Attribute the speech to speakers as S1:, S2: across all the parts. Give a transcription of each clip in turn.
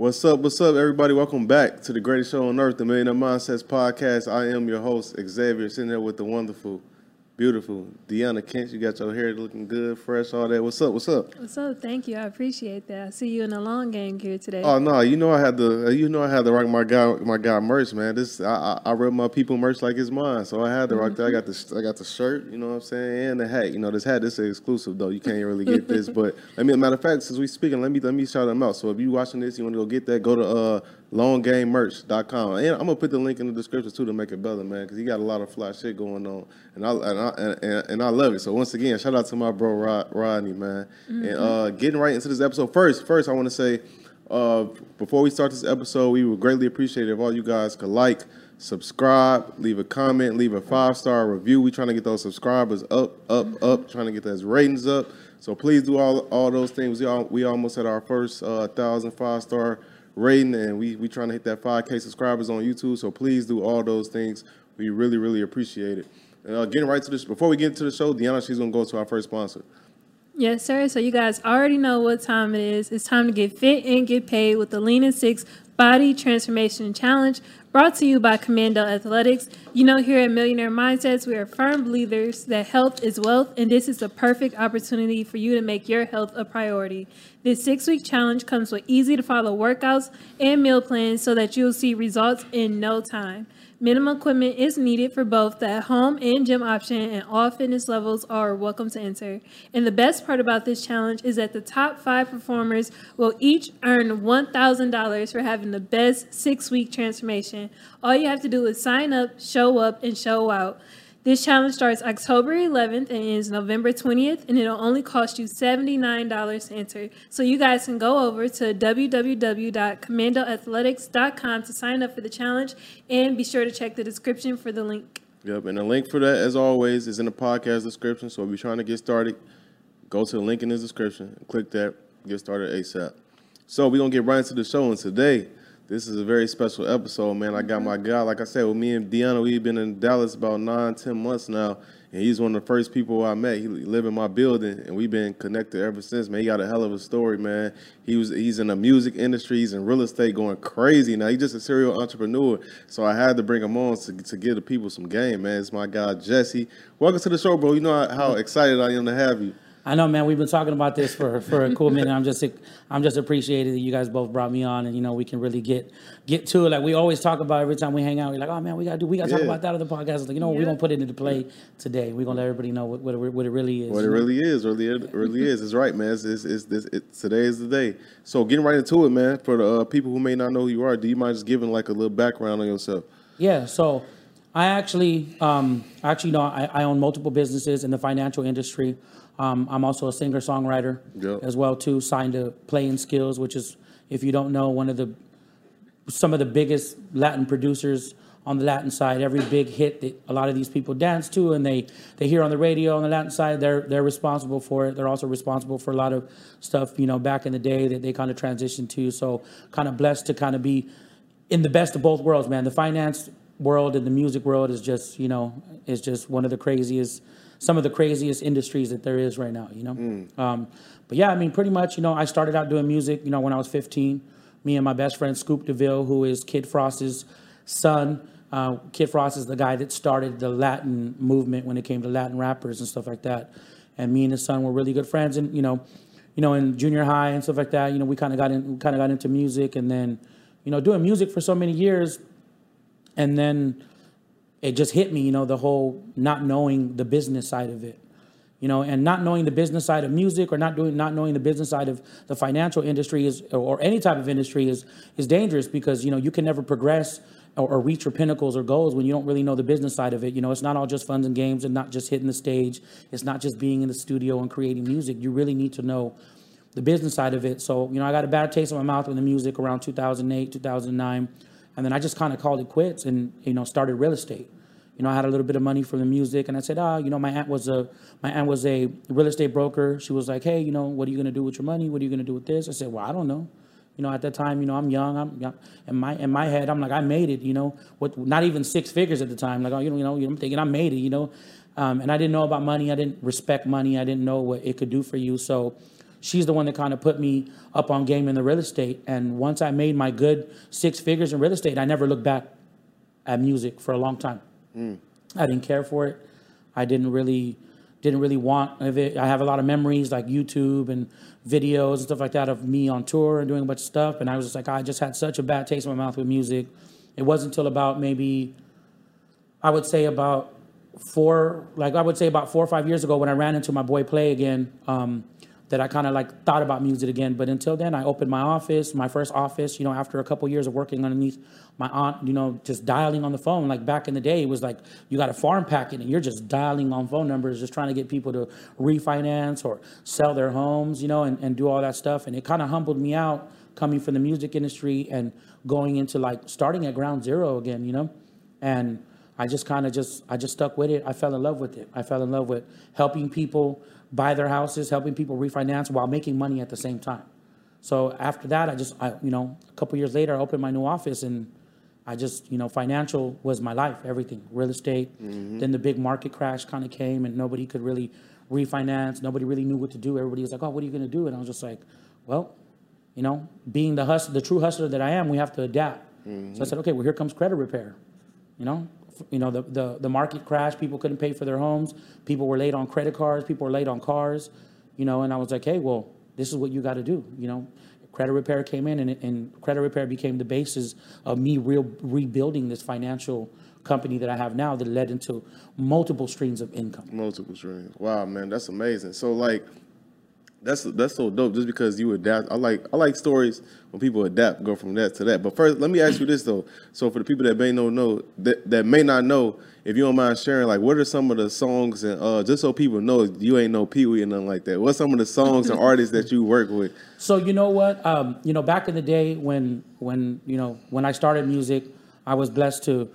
S1: What's up? What's up, everybody? Welcome back to the greatest show on earth, the Millionaire Mindsets Podcast. I am your host, Xavier, sitting there with the wonderful, beautiful Deanna Kent. You got your hair looking good, fresh, all that. What's up? What's up?
S2: What's up? Thank you. I appreciate that. I see you in the long game here today.
S1: Oh no, you know I had to, you know I had to rock my guy, my guy merch, man. This I, I, I rep my people merch like it's mine, so I had to rock that. I got the, I got the shirt, you know what I'm saying, and the hat. You know this hat, this is exclusive though. You can't really get this, but I mean, matter of fact, since we speaking, let me let me shout them out. So if you watching this, you want to go get that, go to uh longgamemerch.com. And I'm gonna put the link in the description too to make it better, man, because he got a lot of fly shit going on, and I and I and, and I love it. So once again, shout out to my bro Rod, Rodney, man. And uh, getting right into this episode. First, first I want to say, uh, before we start this episode, we would greatly appreciate it if all you guys could like, subscribe, leave a comment, leave a five star review. We trying to get those subscribers up, up, up. Trying to get those ratings up. So please do all all those things. We all, we almost had our first uh, thousand five star rating, and we we trying to hit that 5K subscribers on YouTube. So please do all those things. We really really appreciate it. Uh, getting right to this, before we get into the show, Deanna, she's gonna go to our first sponsor.
S2: Yes, sir. So you guys already know what time it is. It's time to get fit and get paid with the Lean and Six Body Transformation Challenge, brought to you by Commando Athletix. You know, here at Millionaire Mindsets, we are firm believers that health is wealth, and this is the perfect opportunity for you to make your health a priority. This six week challenge comes with easy to follow workouts and meal plans so that you'll see results in no time. Minimum equipment is needed for both the home and gym option, and all fitness levels are welcome to enter. And the best part about this challenge is that the top five performers will each earn $1,000 for having the best six week transformation. All you have to do is sign up, show up, and show out. This challenge starts October 11th and ends November 20th, and it'll only cost you $79 to enter. So you guys can go over to www.commandoathletix.com to sign up for the challenge, and be sure to check the description for the link.
S1: Yep, and the link for that, as always, is in the podcast description. So if you're trying to get started, go to the link in the description, click that, get started ASAP. So we're gonna get right into the show, and today, this is a very special episode, man. I got mm-hmm. my guy, like I said, with me and Deanna, we've been in Dallas about nine, ten months now, and he's one of the first people I met. He live in my building, and we've been connected ever since. Man, he got a hell of a story, man. He was he's in the music industry, he's in real estate, going crazy now. He's just a serial entrepreneur, so I had to bring him on to, to give the people some game, man. It's my guy Jesse. Welcome to the show, bro. You know how, how excited I am to have you.
S3: I know, man. We've been talking about this for, for a cool minute. I'm just I'm just appreciated that you guys both brought me on, and you know we can really get get to it. Like we always talk about every time we hang out. We're like, oh man, we gotta do we gotta talk about that on the podcast. It's like you know we're gonna put it into play today. We're gonna let everybody know what what it, what it really is.
S1: What it really is, really, it really is. It's right, man. It's, it's, it's, it's, today is the day. So getting right into it, man. For the uh, people who may not know who you are, do you mind just giving like a little background on yourself?
S3: Yeah, so I actually, um, actually, no, I, I own multiple businesses in the financial industry. Um, I'm also a singer songwriter
S1: Yep.
S3: as well too. Signed to Play-N-Skillz, which is, if you don't know, one of the some of the biggest Latin producers on the Latin side. Every big hit that a lot of these people dance to and they they hear on the radio on the Latin side, they're they're responsible for it. They're also responsible for a lot of stuff you know back in the day that they kind of transitioned to. So kind of blessed to kind of be in the best of both worlds, man. The finance world and the music world is just you know is just one of the craziest. Some of the craziest industries that there is right now, you know. Um, but yeah, I mean, pretty much, you know, I started out doing music, you know, when I was 15 me and my best friend Scoop DeVille, who is Kid Frost's son. Uh, Kid Frost is the guy that started the Latin movement when it came to Latin rappers and stuff like that. And me and his son were really good friends, and you know, you know, in junior high and stuff like that. You know, we kind of got in, kind of got into music, and then, you know, doing music for so many years, and then it just hit me, you know, the whole not knowing the business side of it, you know, and not knowing the business side of music or not doing not knowing the business side of the financial industry is or any type of industry is is dangerous because you know you can never progress or, or reach your pinnacles or goals when you don't really know the business side of it. You know, it's not all just fun and games and not just hitting the stage. It's not just being in the studio and creating music. You really need to know the business side of it. So, you know, I got a bad taste in my mouth with the music around 2008, 2009. And then I just kind of called it quits and, you know, started real estate. You know, I had a little bit of money from the music and I said, ah, you know, my aunt was a, my aunt was a real estate broker. She was like, hey, you know, what are you to do with your money? What are you to do with this? I said, well, I don't know. You know, at that time, you know, I'm young. I'm young. In my in my head, I'm like, I made it. You know, with not even six figures at the time. Like, oh, you know, you know, I'm thinking I made it. You know, um, and I didn't know about money. I didn't respect money. I didn't know what it could do for you. So, she's the one that kind of put me up on game in the real estate. And once I made my good six figures in real estate, I never looked back at music for a long time. Mm. I didn't care for it. I didn't really didn't really want of it. I have a lot of memories like YouTube and videos and stuff like that of me on tour and doing a bunch of stuff. And I was just like, I just had such a bad taste in my mouth with music. It wasn't until about maybe, I would say about four, like I would say about four or five years ago when I ran into my boy Play again. Um, that I kind of like thought about music again. But until then, I opened my office, my first office, you know, after a couple years of working underneath my aunt, you know, just dialing on the phone. Like back in the day, it was like you got a farm packet and you're just dialing on phone numbers, just trying to get people to refinance or sell their homes, you know, and, and do all that stuff. And it kind of humbled me out coming from the music industry and going into like starting at ground zero again, you know? And I just kind of just, I just stuck with it. I fell in love with it. I fell in love with helping people buy their houses, helping people refinance while making money at the same time. So after that, I just, I, you know, a couple years later, I opened my new office and I just, you know, financial was my life, everything, real estate. Mm-hmm. Then the big market crash kind of came and nobody could really refinance. Nobody really knew what to do. Everybody was like, oh, what are you going to do? And I was just like, well, you know, being the hustler, the true hustler that I am, we have to adapt. Mm-hmm. So I said, okay, well, here comes credit repair. You know, you know, the, the, the market crashed. People couldn't pay for their homes. People were late on credit cards. People were late on cars, you know, and I was like, hey, well, this is what you got to do, you know. Credit repair came in, and, and credit repair became the basis of me real rebuilding this financial company that I have now that led into multiple streams of income.
S1: Multiple streams. Wow, man, that's amazing. So, like, that's that's so dope. Just because you adapt, I like I like stories when people adapt, go from that to that. But first, let me ask you this though. So for the people that may not know that that may not know, if you don't mind sharing, like what are some of the songs and uh, just so people know you ain't no Pee Wee and nothing like that. What's some of the songs and artists that you work with?
S3: So you know what, um, you know, back in the day when when you know when I started music, I was blessed to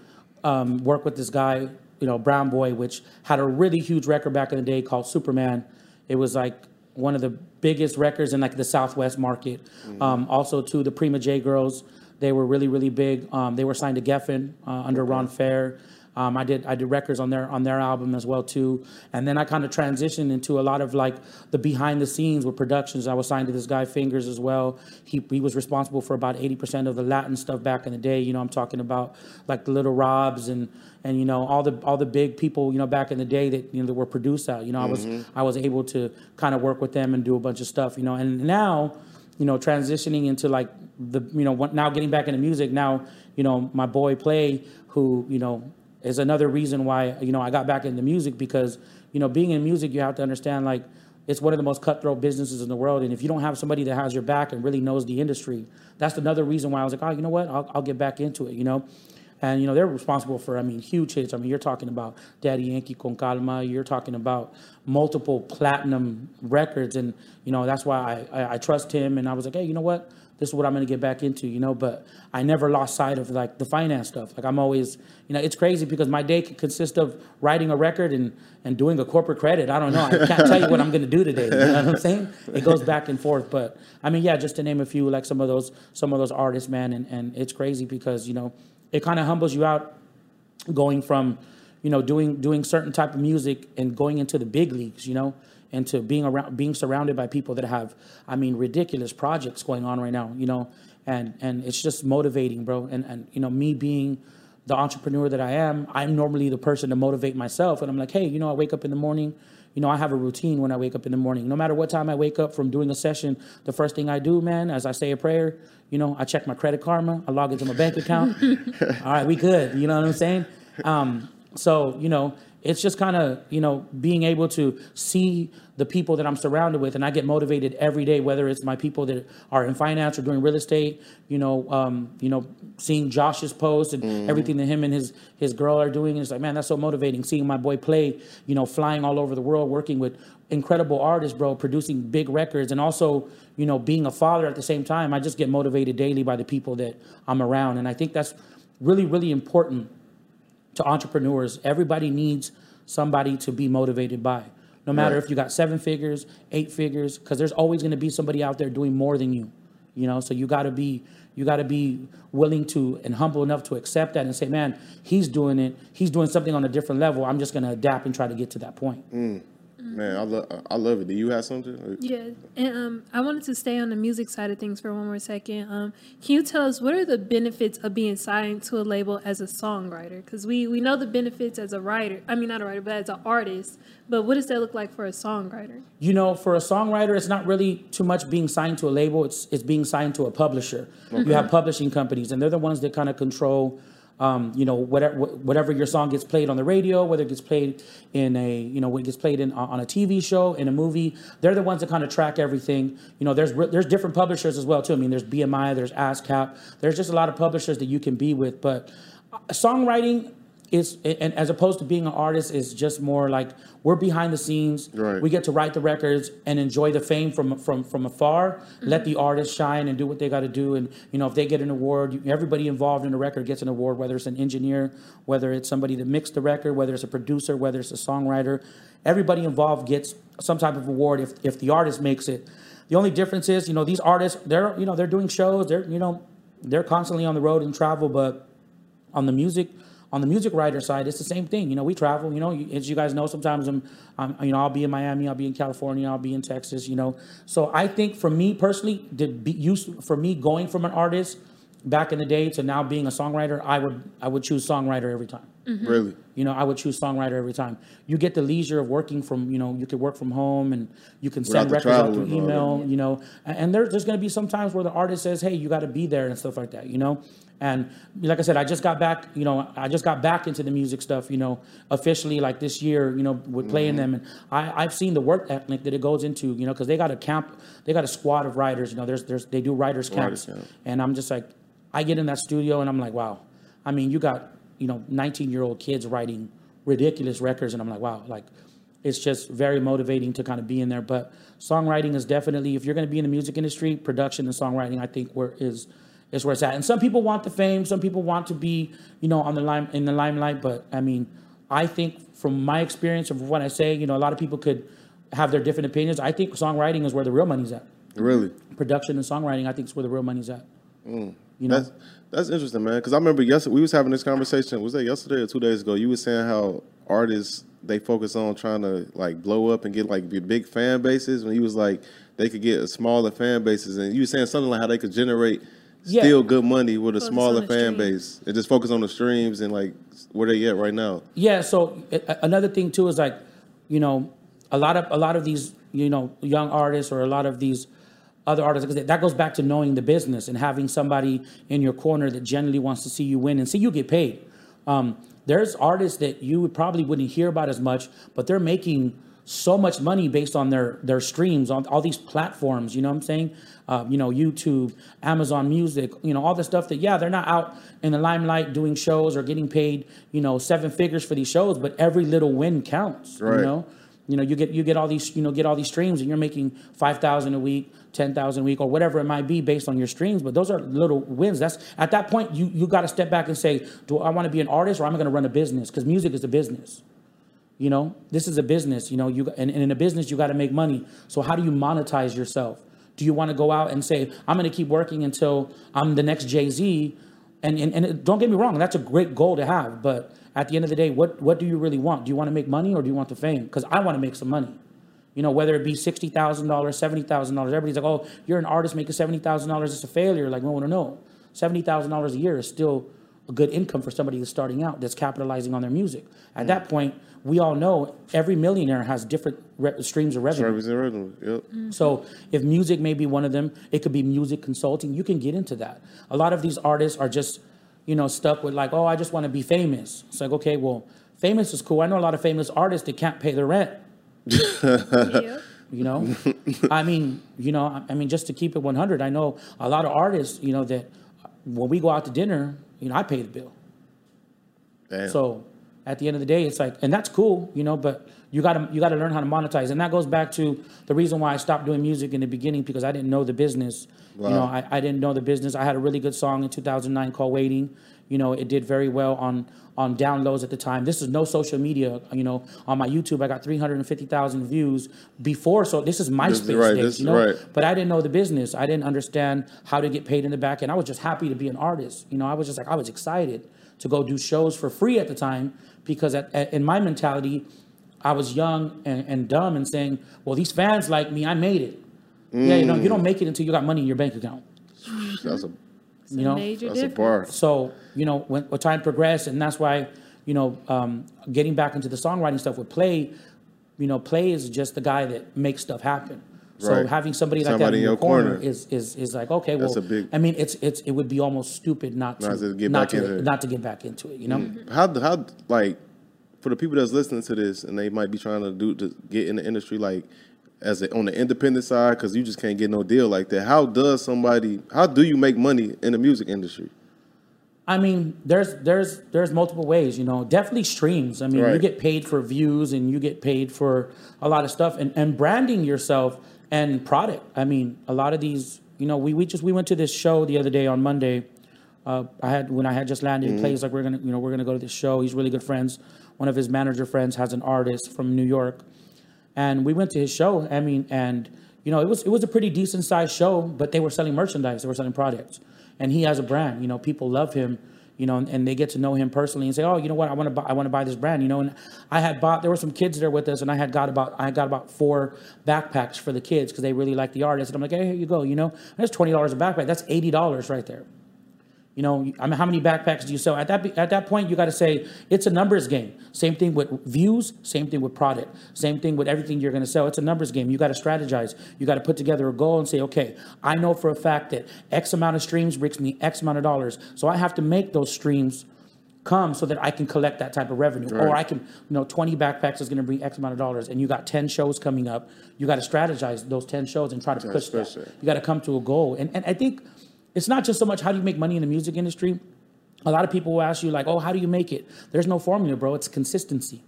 S3: um, work with this guy, you know, Brown Boy, which had a really huge record back in the day called Superman. It was like one of the biggest records in like the Southwest market. Mm-hmm. Um, also, to the Prima J Girls, they were really really big. Um, they were signed to Geffen uh, under okay. Ron Fair. Um, I did I did records on their on their album as well too, and then I kind of transitioned into a lot of like the behind the scenes with productions. I was signed to this guy Fingers as well. He he was responsible for about eighty percent of the Latin stuff back in the day. You know, I'm talking about like the Little Robs and and you know all the all the big people you know back in the day that you know that were produced out. You know, mm-hmm. I was I was able to kind of work with them and do a bunch of stuff. You know, and now you know transitioning into like the you know now getting back into music now you know my boy play who you know is another reason why you know I got back into music because you know being in music you have to understand like it's one of the most cutthroat businesses in the world. And if you don't have somebody that has your back and really knows the industry that's another reason why I was like oh you know what? I'll, I'll get back into it you know? And you know they're responsible for I mean huge hits. I mean you're talking about Daddy Yankee con calma. You're talking about multiple platinum records. And you know that's why I, I, I trust him. And I was like hey you know what this is what I'm going to get back into, you know. But I never lost sight of like the finance stuff. Like I'm always, you know, it's crazy because my day could consist of writing a record and and doing a corporate credit. I don't know. I can't tell you what I'm going to do today. You know what I'm saying? It goes back and forth. But I mean, yeah, just to name a few, like some of those some of those artists, man, and and it's crazy because you know it kind of humbles you out going from you know doing doing certain type of music and going into the big leagues. You know and to being around being surrounded by people that have i mean ridiculous projects going on right now you know and and it's just motivating bro and and you know me being the entrepreneur that I am, I'm normally the person to motivate myself. And I'm like, hey, you know, I wake up in the morning. You know, I have a routine when I wake up in the morning. No matter what time I wake up from doing a session, the first thing I do, man, as I say a prayer, you know, I check my credit karma, I log into my bank account. All right, we good. You know what I'm saying? Um, so, you know, it's just kind of you know being able to see the people that I'm surrounded with, and I get motivated every day. Whether it's my people that are in finance or doing real estate, you know, um, you know, seeing Josh's post and mm. everything that him and his his girl are doing, it's like man, that's so motivating. Seeing my boy play, you know, flying all over the world, working with incredible artists, bro, producing big records, and also you know being a father at the same time. I just get motivated daily by the people that I'm around, and I think that's really really important to entrepreneurs. Everybody needs somebody to be motivated by. No matter right. if you got seven figures, eight figures, because there's always going to be somebody out there doing more than you. You know, so you got to be you got to be willing to and humble enough to accept that and say, man, he's doing it. He's doing something on a different level. I'm just going to adapt and try to get to that point.
S1: Mm. Man, I love I love it. Do you have something?
S2: Yeah, and um, I wanted to stay on the music side of things for one more second. Um, can you tell us what are the benefits of being signed to a label as a songwriter? Because we we know the benefits as a writer. I mean, not a writer, but as an artist. But what does that look like for a songwriter?
S3: You know, for a songwriter, it's not really too much being signed to a label. It's it's being signed to a publisher. Okay. You have publishing companies, and they're the ones that kind of control um, you know, whatever whatever your song gets played on the radio, whether it gets played in a, you know, it gets played in on a TV show, in a movie, they're the ones that kind of track everything. You know, there's there's different publishers as well too. I mean, there's BMI, there's ASCAP, there's just a lot of publishers that you can be with. But uh, songwriting and as opposed to being an artist is just more like we're behind the scenes. Right. we get to write the records and enjoy the fame from from from afar. Mm-hmm. let the artists shine and do what they got to do. And you know if they get an award everybody involved in the record gets an award whether it's an engineer whether it's somebody that mixed the record whether it's a producer whether it's a songwriter. Everybody involved gets some type of award if if the artist makes it. The only difference is you know these artists they're you know they're doing shows. They're you know they're constantly on the road and travel but on the music on the music writer side, it's the same thing. You know, we travel. You know, as you guys know, sometimes I'm, I'm, you know, I'll be in Miami, I'll be in California, I'll be in Texas. You know, so I think for me personally, to be used for me going from an artist back in the day to now being a songwriter, I would I would choose songwriter every time.
S1: Mm-hmm. Really?
S3: You know, I would choose songwriter every time. You get the leisure of working from, you know, you could work from home and you can send records out through email, you know. And there, there's going to be some times where the artist says, hey, you got to be there and stuff like that, you know. And like I said, I just got back, you know, I just got back into the music stuff, you know, officially like this year, you know, with playing mm-hmm. them. And I, I've seen the work ethic that it goes into, you know, because they got a camp, they got a squad of writers, you know, there's, there's, they do writers camps. Writers. And I'm just like, I get in that studio and I'm like, wow. I mean, you got, you know, 19 year old kids writing ridiculous records. And I'm like, wow, like, it's just very motivating to kind of be in there. But songwriting is definitely, if you're going to be in the music industry, production and songwriting, I think where is is where it's at. And some people want the fame, some people want to be, you know, on the line in the limelight. But I mean, I think from my experience of what I say, you know, a lot of people could have their different opinions. I think songwriting is where the real money's at.
S1: Really,
S3: production and songwriting, I think, is where the real money's at.
S1: Mm. You know, that's, that's interesting, man. Because I remember yesterday we was having this conversation. Was that yesterday or two days ago? You were saying how artists they focus on trying to like blow up and get like big fan bases. When he was like they could get a smaller fan bases, and you were saying something like how they could generate yeah. still good money with a focus smaller fan base and just focus on the streams and like where they at right now.
S3: Yeah. So another thing too is like, you know, a lot of a lot of these you know young artists or a lot of these other artists because that goes back to knowing the business and having somebody in your corner that generally wants to see you win and see you get paid. Um, there's artists that you probably wouldn't hear about as much, but they're making so much money based on their their streams on all these platforms. You know what I'm saying? Uh, you know, YouTube, Amazon Music, you know, all the stuff that yeah, they're not out in the limelight doing shows or getting paid, you know, seven figures for these shows, but every little win counts. Right. You know, you know, you get you get all these you know get all these streams, and you're making five thousand a week, ten thousand a week, or whatever it might be based on your streams. But those are little wins. That's at that point you you got to step back and say, do I want to be an artist or am I going to run a business? Because music is a business. You know, this is a business. You know, you and, and in a business you got to make money. So how do you monetize yourself? Do you want to go out and say, I'm going to keep working until I'm the next Jay Z? And, and, and don't get me wrong, that's a great goal to have. But at the end of the day, what, what do you really want? Do you want to make money or do you want the fame? Because I want to make some money. You know, whether it be $60,000, $70,000, everybody's like, oh, you're an artist making $70,000, it's a failure. Like, no, no, no. $70,000 a year is still a good income for somebody that's starting out, that's capitalizing on their music. At mm. that point, we all know every millionaire has different re- streams of revenue.
S1: Service and revenue. Yep. Mm-hmm.
S3: So if music may be one of them, it could be music consulting. You can get into that. A lot of these artists are just, you know, stuck with like, oh, I just want to be famous. It's like, okay, well, famous is cool. I know a lot of famous artists that can't pay their rent.
S2: Yeah.
S3: You know, I mean, you know, I- I mean, just to keep it 100, I know a lot of artists, you know, that when we go out to dinner, you know, I pay the bill.
S1: Damn.
S3: So at the end of the day, it's like, and that's cool, you know, but you gotta you gotta learn how to monetize, and that goes back to the reason why I stopped doing music in the beginning because I didn't know the business. You know, I, I didn't know the business. I had a really good song in 2009 called "Waiting." You know, it did very well on on downloads at the time. This is no social media. You know, on my YouTube, I got 350,000 views before. So this is MySpace
S1: right,
S3: days. you know,
S1: right.
S3: but I didn't know the business. I didn't understand how to get paid in the back end. I was just happy to be an artist. You know, I was just like, I was excited to go do shows for free at the time because at, at- in my mentality, I was young and, and dumb and saying, well, these fans like me, I made it. Yeah, you know, you don't make it until you got money in your bank account.
S1: That's a
S3: You know,
S2: Major
S1: that's a
S2: difference.
S1: bar.
S3: so you know when, when time progressed, and that's why you know um, getting back into the songwriting stuff with play, you know, play is just the guy that makes stuff happen. So
S1: Right.
S3: having somebody like that in
S1: in
S3: your
S1: your
S3: corner,
S1: corner.
S3: is is is like okay, well,
S1: That's a big-
S3: I mean, it's it's it would be almost stupid not to
S1: to get
S3: not
S1: back
S3: to
S1: into it. Mm.
S3: not to get back into it. You know,
S1: How how like for the people that's listening to this and they might be trying to do to get in the industry like as a, on the independent side because you just can't get no deal like that. How does somebody? How do you make money in the music industry?
S3: I mean, there's there's there's multiple ways, you know. Definitely streams. I mean, you get paid for views and you get paid for a lot of stuff and, and branding yourself and product. I mean, a lot of these, you know, we, we just we went to this show the other day on Monday. Uh, I had when I had just landed in place, like we're gonna, you know, we're gonna go to this show. He's really good friends. One of his manager friends has an artist from New York, and we went to his show. I mean, and you know, it was it was a pretty decent sized show, but they were selling merchandise, they were selling products, and he has a brand. You know, people love him. You know, and, and they get to know him personally and say, oh, you know what, I want to buy, I want to buy this brand. You know, and I had bought. There were some kids there with us, and I had got about I got about four backpacks for the kids because they really like the artist. And I'm like, hey, here you go. You know, that's twenty dollars a backpack. That's eighty dollars right there. You know, I mean, how many backpacks do you sell? At that at that point, you got to say it's a numbers game. Same thing with views. Same thing with product. Same thing with everything you're going to sell. It's a numbers game. You got to strategize. You got to put together a goal and say, okay, I know for a fact that X amount of streams brings me X amount of dollars. So I have to make those streams come so that I can collect that type of revenue. Or I can, you know, 20 backpacks is going to bring X amount of dollars, and you got 10 shows coming up. You got to strategize those 10 shows and try to push that.
S1: it.
S3: You got to come to a goal. And, and I think it's not just so much how do you make money in the music industry. A lot of people will ask you, like, oh, how do you make it? There's no formula, bro. It's consistency.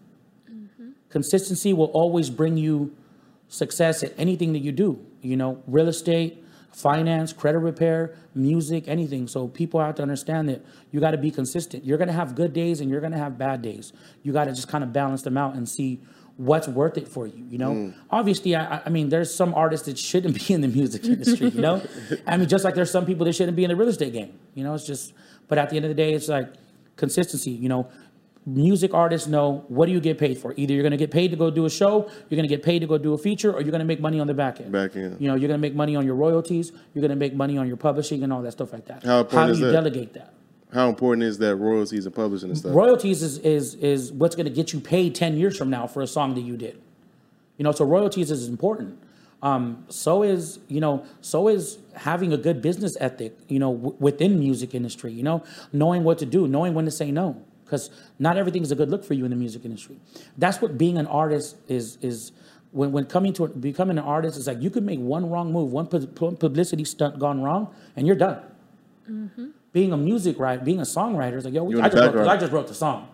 S3: Mm-hmm. Consistency will always bring you success at anything that you do. You know, real estate, finance, credit repair, music, anything. So people have to understand that you got to be consistent. You're going to have good days and you're going to have bad days. You got to just kind of balance them out and see what's worth it for you. You know, mm. obviously, I, I mean, there's some artists that shouldn't be in the music industry. You know, I mean, just like there's some people that shouldn't be in the real estate game. You know, it's just. But at the end of the day, it's like consistency. You know, music artists know what do you get paid for. Either you're going to get paid to go do a show, you're going to get paid to go do a feature, or you're going to make money on the back end.
S1: Back end.
S3: You know, you're going to make money on your royalties. You're going to make money on your publishing and all that stuff like that.
S1: How important
S3: do you
S1: that?
S3: delegate that?
S1: How important is that royalties and publishing and stuff?
S3: Royalties is is is what's going to get you paid ten years from now for a song that you did. You know, so royalties is important. Um, so is you know, so is having a good business ethic. You know, w- within music industry. You know, knowing what to do, knowing when to say no, because not everything is a good look for you in the music industry. That's what being an artist is is. When, when coming to becoming an artist, it's like you could make one wrong move, one pub- publicity stunt gone wrong, and you're done. Being a music writer, being a songwriter, is like yo, I just, wrote. I just wrote the song.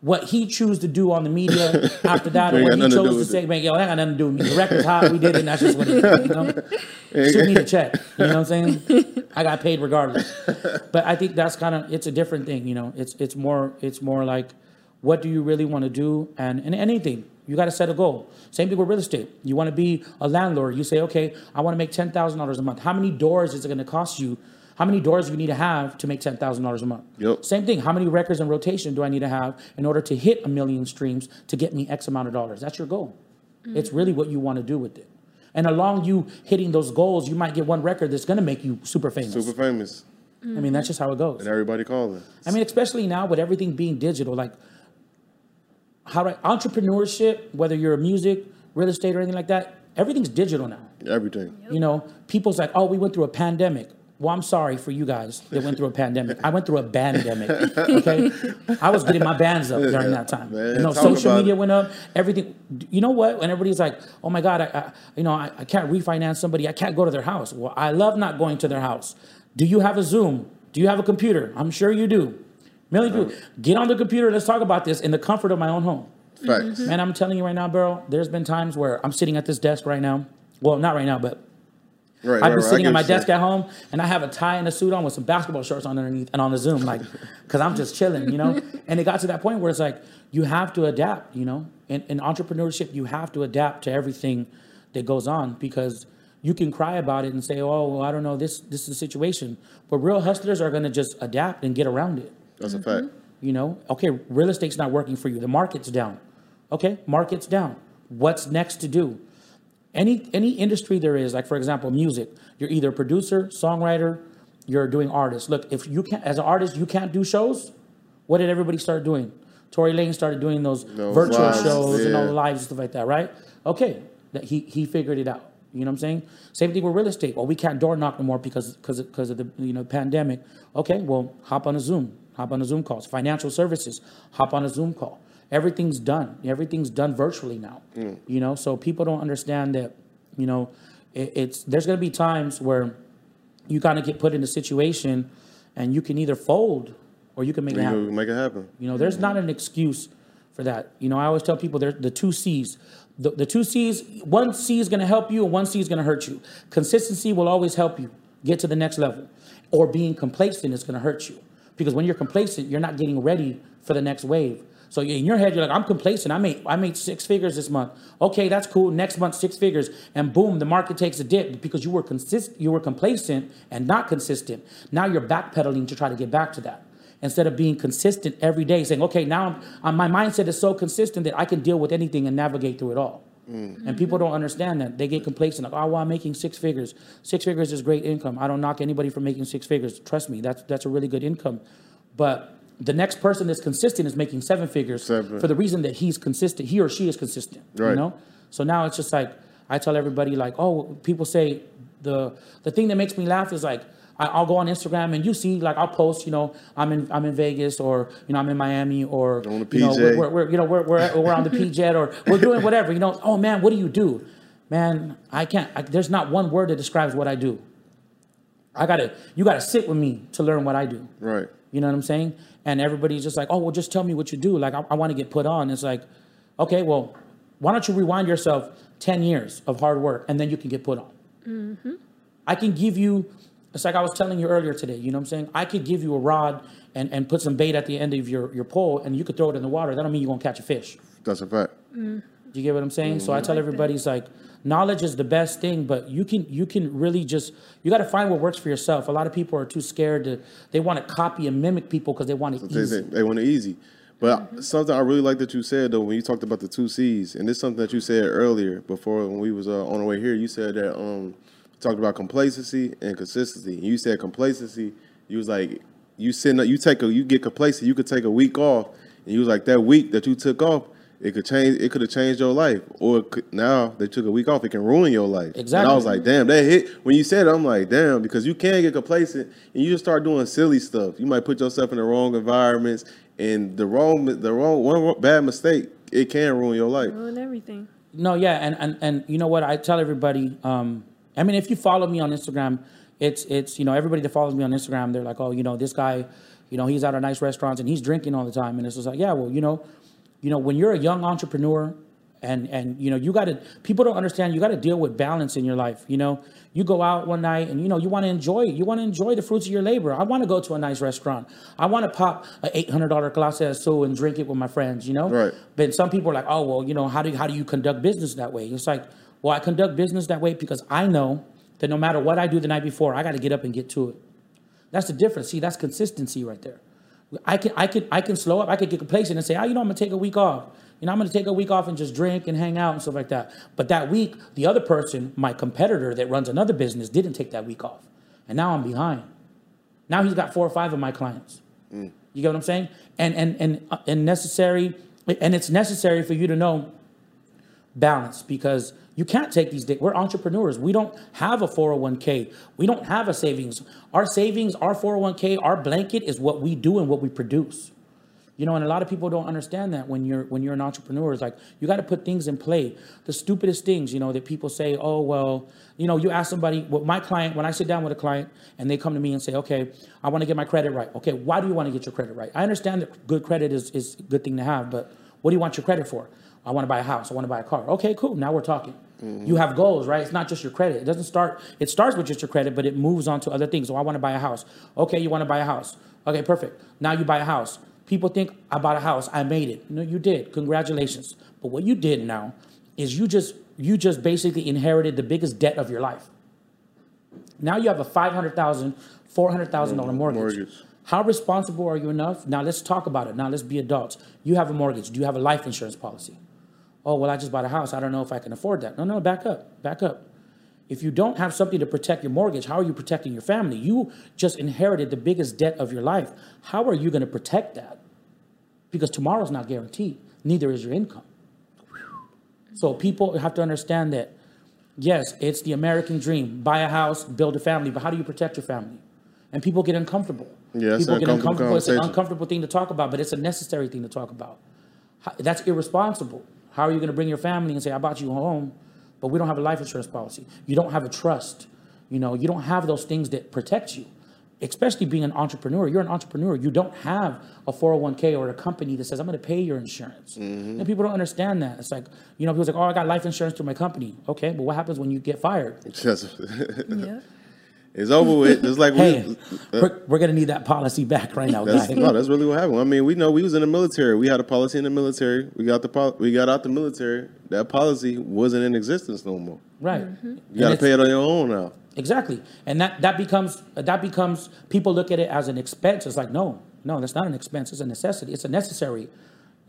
S3: What he chose to do on the media after that, or what he
S1: nothing to
S3: chose to say, man, yo, that got nothing to do with me. The record's hot, we did it, and that's just what it is. You know? Shoot me the check. You know what I'm saying? I got paid regardless. But I think that's kind of it's a different thing. You know, it's it's more it's more like what do you really want to do, and and anything. You got to set a goal. Same thing with real estate. You want to be a landlord. You say, okay, I want to make ten thousand dollars a month. How many doors is it going to cost you? How many doors do you need to have to make ten thousand dollars a month?
S1: Yep.
S3: Same thing. How many records in rotation do I need to have in order to hit a million streams to get me X amount of dollars? That's your goal. Mm. It's really what you want to do with it. And along you hitting those goals, you might get one record that's going to make you super famous.
S1: Super famous.
S3: I mean, that's just how it goes.
S1: and everybody calling.
S3: I mean, especially now with everything being digital, like how do I, entrepreneurship, whether you're a music, real estate, or anything like that, everything's digital now.
S1: Everything.
S3: You know, people's like, oh, we went through a pandemic. Well, I'm sorry for you guys that went through a pandemic. I went through a pandemic. Okay, I was getting my bands up during that time.
S1: Man,
S3: you know, social media
S1: it.
S3: went up. Everything. You know what? When everybody's like, "Oh my God, I, I you know, I, I can't refinance somebody. I can't go to their house." Well, I love not going to their house. Do you have a Zoom? Do you have a computer? I'm sure you do. Million people. Get on the computer. Let's talk about this in the comfort of my own home.
S1: Facts.
S3: Man, I'm telling you right now, bro. There's been times where I'm sitting at this desk right now. Well, not right now, but
S1: Right,
S3: I've been
S1: right.
S3: Sitting at my desk at home and I have a tie and a suit on with some basketball shorts on underneath and on the Zoom, like, because I'm just chilling, you know? And it got to that point where it's like, you have to adapt, you know? In, in entrepreneurship, you have to adapt to everything that goes on because you can cry about it and say, oh, well, I don't know, this, this is the situation. But real hustlers are going to just adapt and get around it.
S1: That's a fact. Mm-hmm.
S3: You know, okay, real estate's not working for you. The market's down. Okay, market's down. What's next to do? Any any industry there is, like for example, music. You're either a producer, songwriter, you're doing artist. Look, if you can't as an artist, you can't do shows. What did everybody start doing? Tory Lanez started doing those,
S1: Those
S3: virtual
S1: lives,
S3: shows and all the lives and stuff like that, right? Okay, that he he figured it out. You know what I'm saying? Same thing with real estate. Well, we can't door knock no more because because because of the you know pandemic. Okay, well, hop on a Zoom, hop on a Zoom calls. Financial services, hop on a Zoom call. Everything's done. Everything's done virtually now. Mm. You know, so people don't understand that. You know, it, it's there's gonna be times where you kind of get put in a situation, and you can either fold or you can make it happen.
S1: make it happen.
S3: You know, there's not an excuse for that. You know, I always tell people there's the two C's. The, the two C's, one C is going to help you and one C is going to hurt you. Consistency will always help you get to the next level. Or being complacent is going to hurt you. Because when you're complacent, you're not getting ready for the next wave. So in your head, you're like, I'm complacent. I made I made six figures this month. Okay, that's cool. Next month, six figures, and boom, the market takes a dip because you were consist you were complacent and not consistent. Now you're backpedaling to try to get back to that instead of being consistent every day, saying, okay, now I'm, my mindset is so consistent that I can deal with anything and navigate through it all. Mm. And people don't understand that. They get complacent, like, oh, well, I'm making six figures. Six figures is great income. I don't knock anybody for making six figures. Trust me, that's, that's a really good income. But the next person that's consistent is making seven figures
S1: Seven.
S3: for the reason that he's consistent, he or she is consistent. You know? So now it's just like, I tell everybody, like, oh, people say the the thing that makes me laugh is like, I, I'll go on Instagram and you see, like, I'll post, you know, I'm in I'm in Vegas or you know I'm in Miami or you know we're, we're, we're you know we're, we're we're on the PJ jet or we're doing whatever. You know, oh man, what do you do? Man, I can't. I, there's not one word that describes what I do. I gotta you gotta sit with me to learn what I do.
S1: Right.
S3: You know what I'm saying? And everybody's just like, oh, well, just tell me what you do. Like, I, I want to get put on. It's like, okay, well, why don't you rewind yourself 10 years of hard work and then you can get put on? Mm-hmm. I can give you, it's like I was telling you earlier today, you know what I'm saying? I could give you a rod and, and put some bait at the end of your, your pole and you could throw it in the water. That don't mean you're going to catch a fish.
S1: That's a fact.
S3: Do you get what I'm saying? Mm. So I tell everybody, it's like knowledge is the best thing, but you can you can really just you got to find what works for yourself. A lot of people are too scared to they want to copy and mimic people because they want it
S1: They,
S3: easy.
S1: they, they want it easy. But something I really like that you said though when you talked about the two C's, and this is something that you said earlier before when we was uh, on the way here. You said that um talked about complacency and consistency. And you said complacency. You was like you sitting up, you take a you get complacent. You could take a week off, and you was like that week that you took off. It could change. It could have changed your life, or it could, now they took a week off. It can ruin your life. Exactly. And
S3: Exactly.
S1: I was like, damn, that hit. When you said it, I'm like, damn, because you can get complacent and you just start doing silly stuff. You might put yourself in the wrong environments and the wrong, the wrong, one bad mistake, it can ruin your life.
S2: Ruin everything.
S3: No, yeah, and, and and you know what? I tell everybody. Um, I mean, if you follow me on Instagram, it's it's you know everybody that follows me on Instagram, they're like, oh, you know, this guy, you know, he's out of nice restaurants and he's drinking all the time, and it's just like, yeah, well, you know, you know, when you're a young entrepreneur, and and you know, you got to people don't understand. You got to deal with balance in your life. You know, you go out one night and you know you want to enjoy it. You want to enjoy the fruits of your labor. I want to go to a nice restaurant. I want to pop a eight hundred dollar glass of so and drink it with my friends. You know,
S1: Right.
S3: but some people are like, oh well, you know, how do how do you conduct business that way? It's like, well, I conduct business that way because I know that no matter what I do the night before, I got to get up and get to it. That's the difference. See, that's consistency right there. I can I can I can slow up. I could get complacent and say, oh, you know, I'm gonna take a week off. You know, I'm gonna take a week off and just drink and hang out and stuff like that. But that week, the other person, my competitor that runs another business, didn't take that week off, and now I'm behind. Now he's got four or five of my clients. Mm. You get what I'm saying? And and and and necessary, and it's necessary for you to know balance because you can't take these. We're entrepreneurs. We don't have a 401k. We don't have a savings. Our savings, our 401k, our blanket is what we do and what we produce. You know, and a lot of people don't understand that when you're when you're an entrepreneur. It's like you got to put things in play. The stupidest things, you know, that people say, "Oh, well, you know," you ask somebody. What my client, when I sit down with a client and they come to me and say, "Okay, I want to get my credit right." Okay, why do you want to get your credit right? I understand that good credit is is a good thing to have, but what do you want your credit for? I want to buy a house. I want to buy a car. Okay, cool. Now we're talking. You have goals, right? It's not just your credit. It doesn't start. It starts with just your credit, but it moves on to other things. So I want to buy a house. Okay, you want to buy a house. Okay, perfect. Now you buy a house. People think I bought a house. I made it. No, you did. Congratulations. But what you did now is you just you just basically inherited the biggest debt of your life. Now you have a five hundred thousand, four hundred thousand dollar mm, mortgage.
S1: mortgage.
S3: How responsible are you enough? Now let's talk about it. Now let's be adults. You have a mortgage. Do you have a life insurance policy? Oh well, I just bought a house. I don't know if I can afford that. No, no, back up, back up. If you don't have something to protect your mortgage, how are you protecting your family? You just inherited the biggest debt of your life. How are you going to protect that? Because tomorrow's not guaranteed. Neither is your income. So people have to understand that yes, it's the American dream. Buy a house, build a family, but how do you protect your family? And people get uncomfortable.
S1: Yeah,
S3: people get
S1: uncomfortable.
S3: It's an uncomfortable thing to talk about, but it's a necessary thing to talk about. That's irresponsible. How are you going to bring your family and say, "I bought you home," but we don't have a life insurance policy? You don't have a trust. You know, you don't have those things that protect you. Especially being an entrepreneur, you're an entrepreneur. You don't have a 401k or a company that says, "I'm going to pay your insurance."
S1: Mm-hmm.
S3: And people don't understand that. It's like, you know, people's like, "Oh, I got life insurance through my company." Okay, but what happens when you get fired?
S1: Just-
S2: Yeah.
S1: It's over with. It's like
S3: Hey,
S1: we.
S3: Uh, we're, we're going to need that policy back right now,
S1: That's, no, that's really what happened. I mean, we know we was in the military. We had a policy in the military. We got the pol- we got out the military. That policy wasn't in existence no more.
S3: Right. Mm-hmm.
S1: You
S3: And
S1: got to pay it on your own now.
S3: Exactly, and that that becomes that becomes people look at it as an expense. It's like no, no, that's not an expense. It's a necessity. It's a necessary.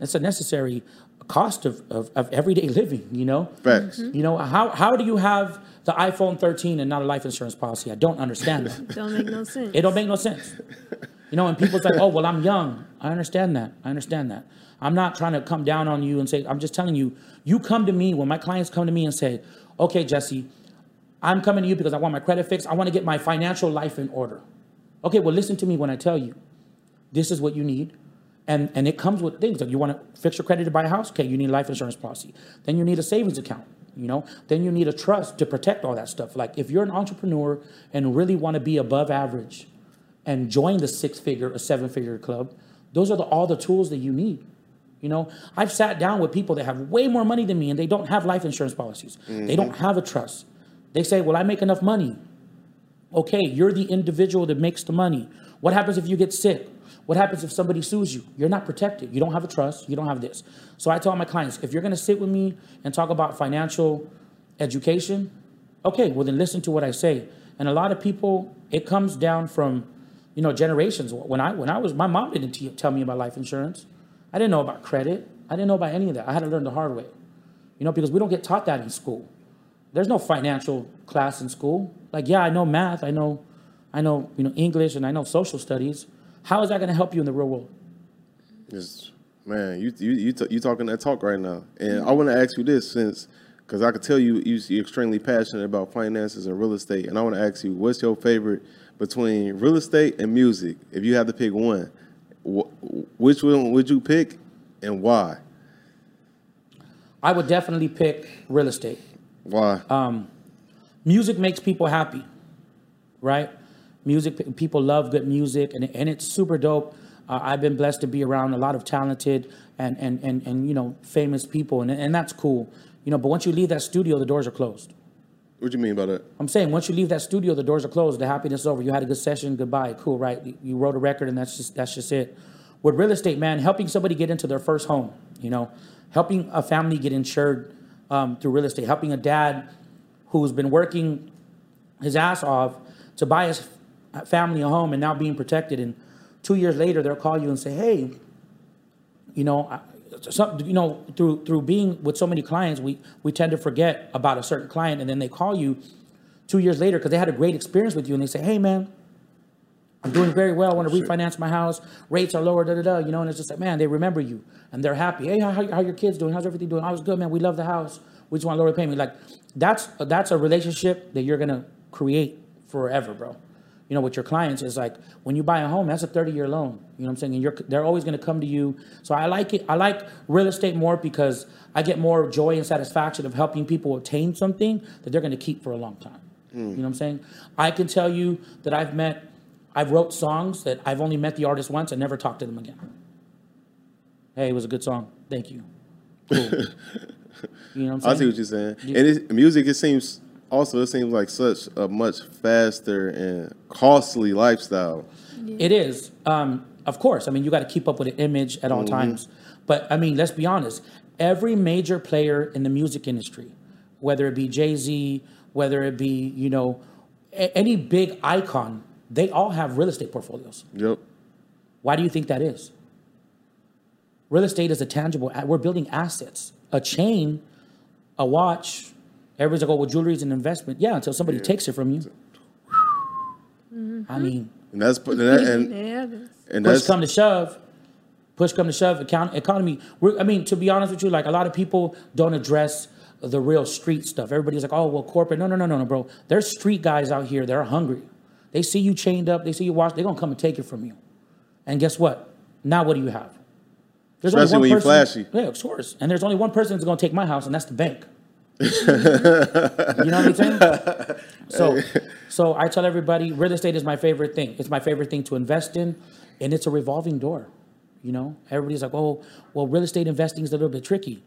S3: It's a necessary cost of, of, of everyday living. You know.
S1: Facts. Mm-hmm.
S3: You know how how do you have the iPhone 13 and not a life insurance policy? I don't understand that.
S2: Don't make no sense.
S3: It don't make no sense. You know, and people's like, oh, well, I'm young. I understand that. I understand that. I'm not trying to come down on you and say, I'm just telling you, you come to me when my clients come to me and say, okay, Jesse, I'm coming to you because I want my credit fixed. I want to get my financial life in order. Okay, well, listen to me when I tell you this is what you need. And, and it comes with things like you want to fix your credit to buy a house. Okay, you need a life insurance policy. Then you need a savings account. You know, then you need a trust to protect all that stuff. Like if you're an entrepreneur and really want to be above average, and join the six figure or seven figure club, those are the, all the tools that you need. You know, I've sat down with people that have way more money than me and they don't have life insurance policies. They don't mm-hmm. have a trust. They say, Well, I make enough money. Okay, you're the individual that makes the money. What happens if you get sick? What happens if somebody sues you? You're not protected. You don't have a trust. You don't have this. So I tell my clients if you're going to sit with me and talk about financial education, okay, well, then listen to what I say. And a lot of people, it comes down from, you know, generations. When I when I was, my mom didn't t- tell me about life insurance. I didn't know about credit. I didn't know about any of that. I had to learn the hard way, you know, because we don't get taught that in school. There's no financial class in school. Like, yeah, I know math. I know, I know, you know, English, and I know social studies. How is that going to help you in the real world?
S1: Just man, you you you, you talking that talk right now, and I want to ask you this since because I could tell you you- you're extremely passionate about finances and real estate, and I want to ask you what's your favorite between real estate and music? If you had to pick one, wh- which one would you pick, and why?
S3: I would definitely pick real estate.
S1: Why?
S3: Um, music makes people happy, right? Music, people love good music, and, and it's super dope. Uh, I've been blessed to be around a lot of talented and and and, and you know famous people, and and that's cool, you know. But once you leave that studio, the doors are closed.
S1: what do you mean by that?
S3: I'm saying once you leave that studio, the doors are closed. The happiness is over. You had a good session. Goodbye. Cool, right? You- wrote a record, and that's just that's just it. With real estate, man, helping somebody get into their first home, you know, helping a family get insured um, through real estate, helping a dad who's been working his ass off to buy his family a home and now being protected, and two years later they'll call you and say, hey, you know, I- some, you know, through through being with so many clients, we we tend to forget about a certain client, and then they call you two years later because they had a great experience with you, and they say, "Hey, man, I'm doing very well. I want to refinance my house. Rates are lower, da da da. You know, and it's just like, man, they remember you and they're happy. Hey, how, how your kids doing? How's everything doing? I was good, man. We love the house. We just want to lower the payment. Like that's that's a relationship that you're gonna create forever, bro. You know, with your clients is like when you buy a home, that's a 30 year loan. You know what I'm saying? And you're they're always gonna come to you. So I like it. I like real estate more because I get more joy and satisfaction of helping people obtain something that they're gonna keep for a long time. You hmm. know what I'm saying? I can tell you that I've met, I've wrote songs that I've only met the artist once and never talked to them again. Hey, it was a good song. Thank you. Cool. you know what I'm saying?
S1: I see what you're saying. And music, it seems also it seems like such a much faster and costly lifestyle.
S3: It is. Um, of course. I mean, you got to keep up with the image at all times. But I mean, let's be honest. Every major player in the music industry, whether it be Jay Z, whether it be you know a- any big icon, they all have real estate portfolios.
S1: Yep.
S3: Why do you think that is? Real estate is a tangible. We're building assets. A chain, a watch. Everybody's like, "Oh, well, jewelry is an investment." Yeah, until somebody takes it from you. I mean,
S1: And that's and, that, and,
S2: It
S1: and
S3: push
S1: that's
S3: come to shove, push come to shove, account, economy. We're, I mean, to be honest with you, like a lot of people don't address the real street stuff. Everybody's like, oh, well, corporate. No, no, no, no, no, bro. There's street guys out here. They're hungry. They see you chained up. They see you washed. They're gonna come and take it from you. And guess what? Now what do you have? There's
S1: Especially when you flashy.
S3: Yeah, of course. And there's only one person that's gonna take my house, and that's the bank. You know what I'm saying? So, so I tell everybody, real estate is my favorite thing. It's my favorite thing to invest in, and it's a revolving door. You know, everybody's like, "Oh, well, real estate investing is a little bit tricky."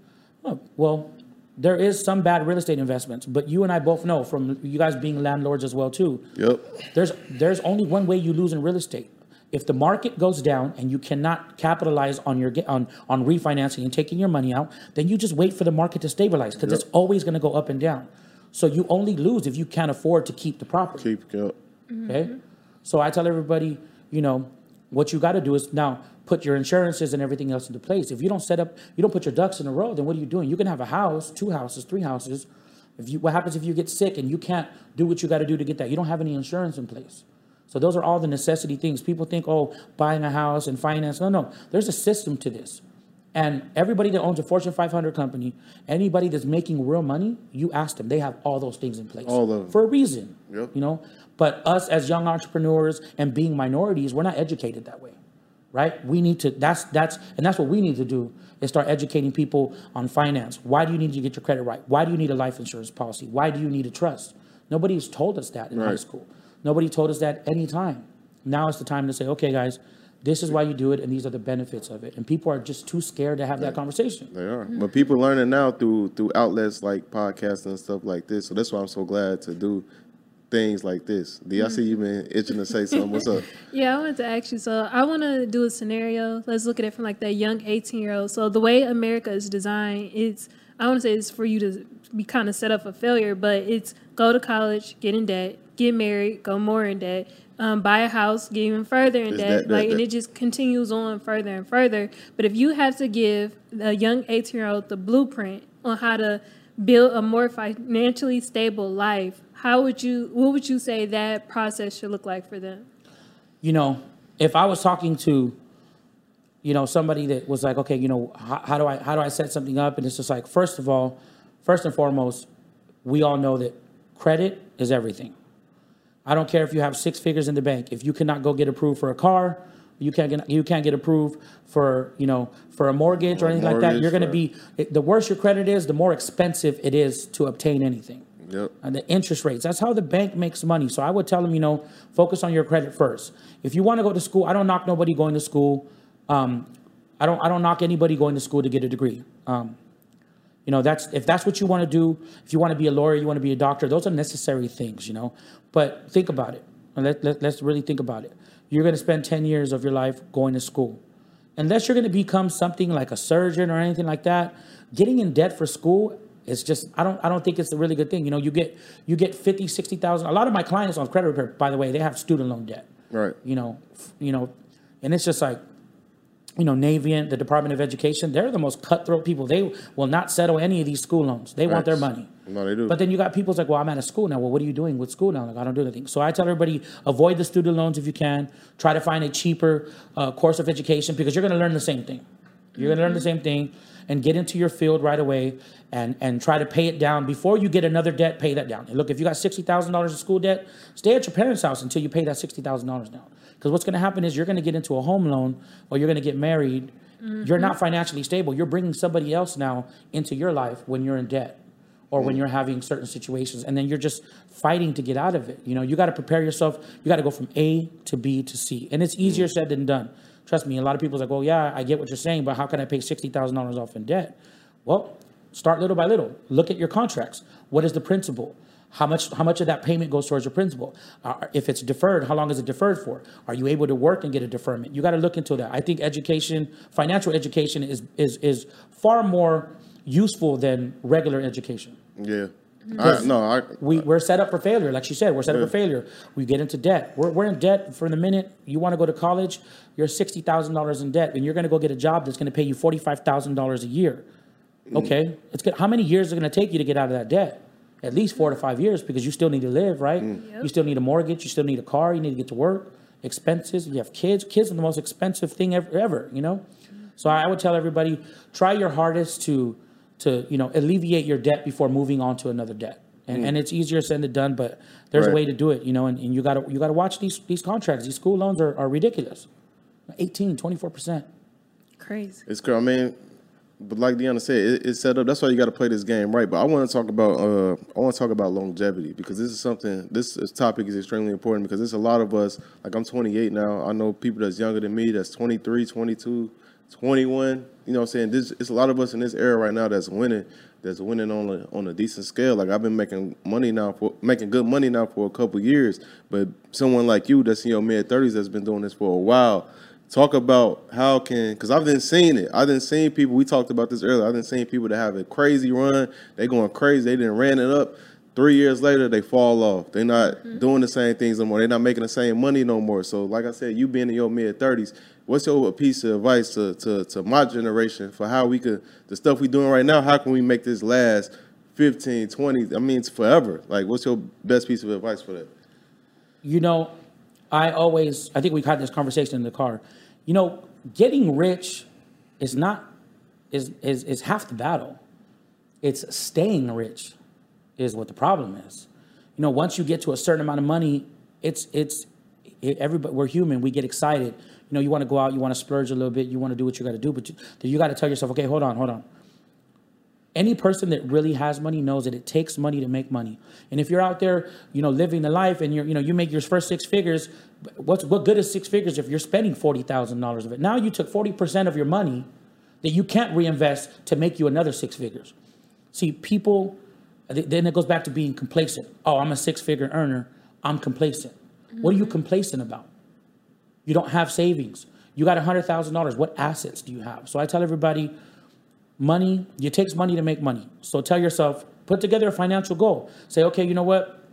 S3: Well, there is some bad real estate investments, but you and I both know from you guys being landlords as well too.
S1: yep.
S3: There's there's only one way you lose in real estate. If the market goes down and you cannot capitalize on your on on refinancing and taking your money out, then you just wait for the market to stabilize because it's always going to go up and down. So you only lose if you can't afford to keep the property.
S1: Keep up. Mm-hmm.
S3: Okay. So I tell everybody, you know, what you got to do is now put your insurances and everything else into place. If you don't set up, you don't put your ducks in a row, then what are you doing? You can have a house, two houses, three houses. If you, what happens if you get sick and you can't do what you got to do to get that? You don't have any insurance in place. So those are all the necessity things. People think, oh, buying a house and finance. No, no. There's a system to this. And everybody that owns a Fortune 500 company, anybody that's making real money, you ask them. They have all those things in place.
S1: All of them.
S3: For a reason.
S1: Yep.
S3: You know? But us as young entrepreneurs and being minorities, we're not educated that way. Right? We need to that's that's and that's what we need to do is start educating people on finance. Why do you need to get your credit right? Why do you need a life insurance policy? Why do you need a trust? Nobody's told us that in high school. Nobody told us that any time. Now is the time to say, okay, guys, this is why you do it, and these are the benefits of it. And people are just too scared to have that conversation.
S1: They are. But people learning now through through outlets like podcasts and stuff like this. So that's why I'm so glad to do things like this. D, I see you been itching to say something. What's up?
S2: Yeah, I wanted to ask you. So I want to do a scenario. Let's look at it from like that young 18 year old. So the way America is designed, it's I want to say it's for you to be kind of set up for failure, but it's go to college, get in debt, get married, go more in debt, um, buy a house, get even further in
S1: Is
S2: debt,
S1: that- that-
S2: like, and it just continues on further and further. But if you have to give a young 18 year old the blueprint on how to build a more financially stable life, how would you? What would you say that process should look like for them?
S3: you know, if I was talking to, you know, somebody that was like, okay, you know, how, how do I how do I set something up? And it's just like, first of all, first and foremost, we all know that credit is everything. I don't care if you have six figures in the bank. If you cannot go get approved for a car, you can't get you can't get approved for you know for a mortgage or, anything like that. You're going to be the worse your credit is, the more expensive it is to obtain anything
S1: Yep.
S3: and the interest rates. That's how the bank makes money. So I would tell them, you know, focus on your credit first. If you want to go to school, I don't knock nobody going to school. Um, I don't I don't knock anybody going to school to get a degree. Um, you know, that's if that's what you want to do. If you want to be a lawyer, you want to be a doctor. Those are necessary things, you know. But think about it. Let, let, let's really think about it. You're going to spend 10 years of your life going to school. Unless you're going to become something like a surgeon or anything like that, getting in debt for school is just I don't I don't think it's a really good thing. You know, you get you get 50, 60,000. A lot of my clients on credit repair, by the way, they have student loan debt.
S1: Right.
S3: You know, f- you know, and it's just like you know, Navient, the Department of Education, they're the most cutthroat people. They will not settle any of these school loans. They want their money.
S1: No, they do.
S3: But then you got people's like, well, I'm out of school now. Well, what are you doing with school now? Like, I don't do anything. So I tell everybody, avoid the student loans if you can. Try to find a cheaper uh, course of education because you're going to learn the same thing. You're going to learn the same thing and get into your field right away and, and try to pay it down. Before you get another debt, pay that down. And look, if you got $60,000 of school debt, stay at your parents' house until you pay that $60,000 down. Because what's going to happen is you're going to get into a home loan or you're going to get married. You're not mm-hmm. financially stable. You're bringing somebody else now into your life when you're in debt or when mm. you're having certain situations and then you're just fighting to get out of it you know? You got to prepare yourself. You got to go from a to b to c and it's easier mm. said than done. Trust me a lot of people's like well yeah i get what you're saying but how can i pay $60000 off in debt? Well start little by little. Look at your contracts. What is the principal how much how much of that payment goes towards your principal uh, if it's deferred how long is it deferred for are you able to work and get a deferment you got to look into that i think education financial education is is is far more useful than regular education
S1: yeah. I, no, I
S3: we, we're set up for failure. Like she said, we're set up for failure. We get into debt. We're, we're in debt for the minute you want to go to college, you're $60,000 in debt, and you're going to go get a job that's going to pay you $45,000 a year. Okay. It's good. How many years is it going to take you to get out of that debt? At least four to five years because you still need to live, right? Mm. You still need a mortgage. You still need a car. You need to get to work. Expenses. You have kids. Kids are the most expensive thing ever, ever you know? So I would tell everybody try your hardest to to you know alleviate your debt before moving on to another debt. And, mm. and it's easier said than done, but there's a way to do it, you know, and, and you gotta you gotta watch these these contracts. These school loans are, are ridiculous. 18, 24%.
S2: Crazy.
S1: It's cool. I mean, but like Deanna said, it, it's set up. That's why you got to play this game right. But I want to talk about uh, I want to talk about longevity because this is something. This, topic is extremely important because there's a lot of us. Like I'm 28 now. I know people that's younger than me. That's 23, 22, 21. You know, what I'm saying this. It's a lot of us in this era right now that's winning. That's winning on a on a decent scale. Like I've been making money now for making good money now for a couple years. But someone like you that's in your mid 30s that's been doing this for a while talk about how can because I've been seeing it. I've been seeing people. We talked about this earlier. I've been seeing people that have a crazy run. They going crazy. They didn't ran it up. Three years later, they fall off. They're not mm-hmm. doing the same things no more. They're not making the same money no more. So, like I said, you being in your mid thirties, what's your piece of advice to, to to my generation for how we could the stuff we doing right now? How can we make this last 15, 20? I mean, it's forever. Like, what's your best piece of advice for that?
S3: You know, I always, I think we had this conversation in the car. You know, getting rich is not, is, is, is half the battle. It's staying rich is what the problem is. You know, once you get to a certain amount of money, it's, it's, it, everybody, we're human, we get excited. You know, you want to go out, you want to splurge a little bit, you want to do what you got to do, but you, you got to tell yourself, okay, hold on, hold on any person that really has money knows that it takes money to make money. And if you're out there, you know, living the life and you're, you know, you make your first six figures, what's what good is six figures if you're spending forty thousand dollars of it? Now you took forty percent of your money that you can't reinvest to make you another six figures. See, people, then it goes back to being complacent. Oh, I'm a six figure earner. I'm complacent. What are you complacent about? You don't have savings. You got $100,000. What assets do you have? So I tell everybody, money, it takes money to make money. So tell yourself, put together a financial goal. Say, okay, you know what?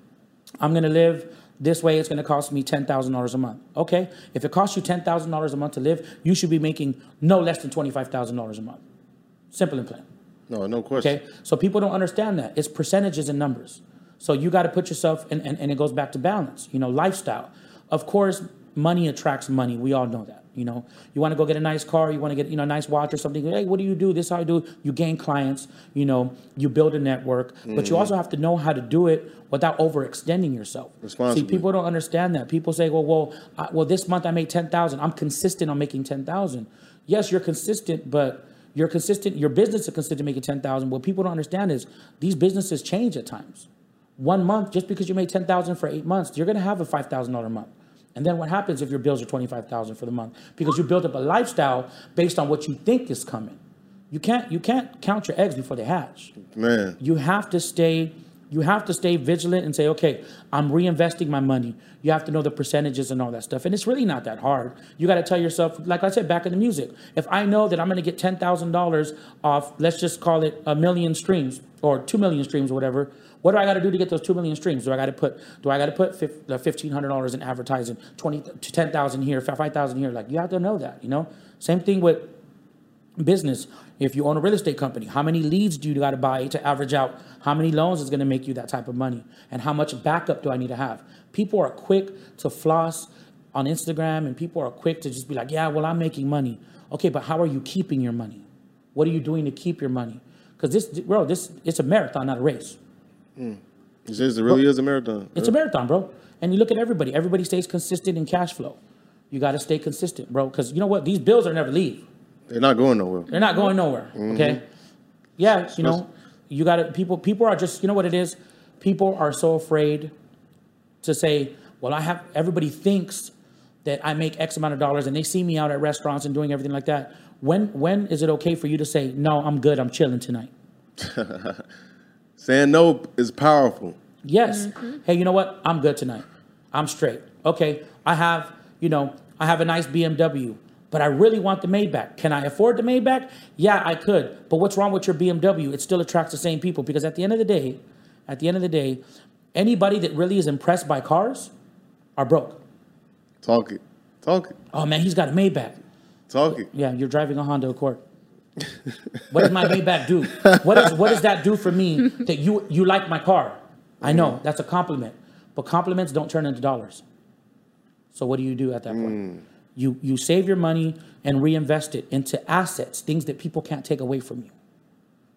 S3: I'm going to live this way. It's going to cost me $10,000 a month. Okay. If it costs you $10,000 a month to live, you should be making no less than $25,000 a month. Simple and plain.
S1: No, no question.
S3: Okay. So people don't understand that. It's percentages and numbers. So you got to put yourself, and, and, and it goes back to balance, you know, lifestyle. Of course, money attracts money. We all know that. You know, you want to go get a nice car, you want to get, you know, a nice watch or something. Hey, what do you do? This is how I do. You gain clients, you know, you build a network, but you mm. also have to know how to do it without overextending yourself. See, people don't understand that. People say, well, well, I, well, this month I made 10,000. I'm consistent on making 10,000. Yes, you're consistent, but you're consistent. Your business is consistent making 10,000. What people don't understand is these businesses change at times. One month, just because you made 10,000 for eight months, you're going to have a $5,000 month. And then what happens if your bills are 25,000 for the month? Because you built up a lifestyle based on what you think is coming. You can't you can't count your eggs before they hatch.
S1: Man,
S3: you have to stay you have to stay vigilant and say okay i'm reinvesting my money. You have to know the percentages and all that stuff. And it's really not that hard. You got to tell yourself like i said back in the music if i know that i'm going to get $10000 off let's just call it a million streams or 2 million streams or whatever what do i got to do to get those 2 million streams do i got to put do i got to put uh, $1500 in advertising 20 to 10000 here 5000 here like you have to know that you know same thing with business. If you own a real estate company, how many leads do you got to buy to average out how many loans is going to make you that type of money? And how much backup do I need to have? People are quick to floss on Instagram and people are quick to just be like, yeah, well, I'm making money. Okay, but how are you keeping your money? What are you doing to keep your money? Because this, bro, this it's a marathon, not a race.
S1: It just- it really is a marathon.
S3: It's a marathon, bro. And you look at everybody. Everybody stays consistent in cash flow. You got to stay consistent, bro. Because you know what? These bills are never leave.
S1: They're not going nowhere.
S3: They're not going nowhere. Mm-hmm. Okay. Yeah, you know, you got to people. People are just. You know what it is? People are so afraid to say, "Well, I have." Everybody thinks that I make X amount of dollars, and they see me out at restaurants and doing everything like that. When when is it okay for you to say, "No, I'm good. I'm chilling tonight"?
S1: Saying no is powerful.
S3: Yes. Mm-hmm. Hey, you know what? I'm good tonight. I'm straight. Okay. I have, you know, I have a nice BMW, but I really want the Maybach. Can I afford the Maybach? Yeah, I could. But what's wrong with your BMW? It still attracts the same people because at the end of the day, at the end of the day, anybody that really is impressed by cars are broke.
S1: Talk it. Talk it.
S3: Oh man, he's got a Maybach.
S1: Talk it.
S3: Yeah, you're driving a Honda Accord. What does my Maybach do? What does what does that do for me that you you like my car? I know mm. that's a compliment, but compliments don't turn into dollars. So what do you do at that point? Mm. You you save your money and reinvest it into assets, things that people can't take away from you.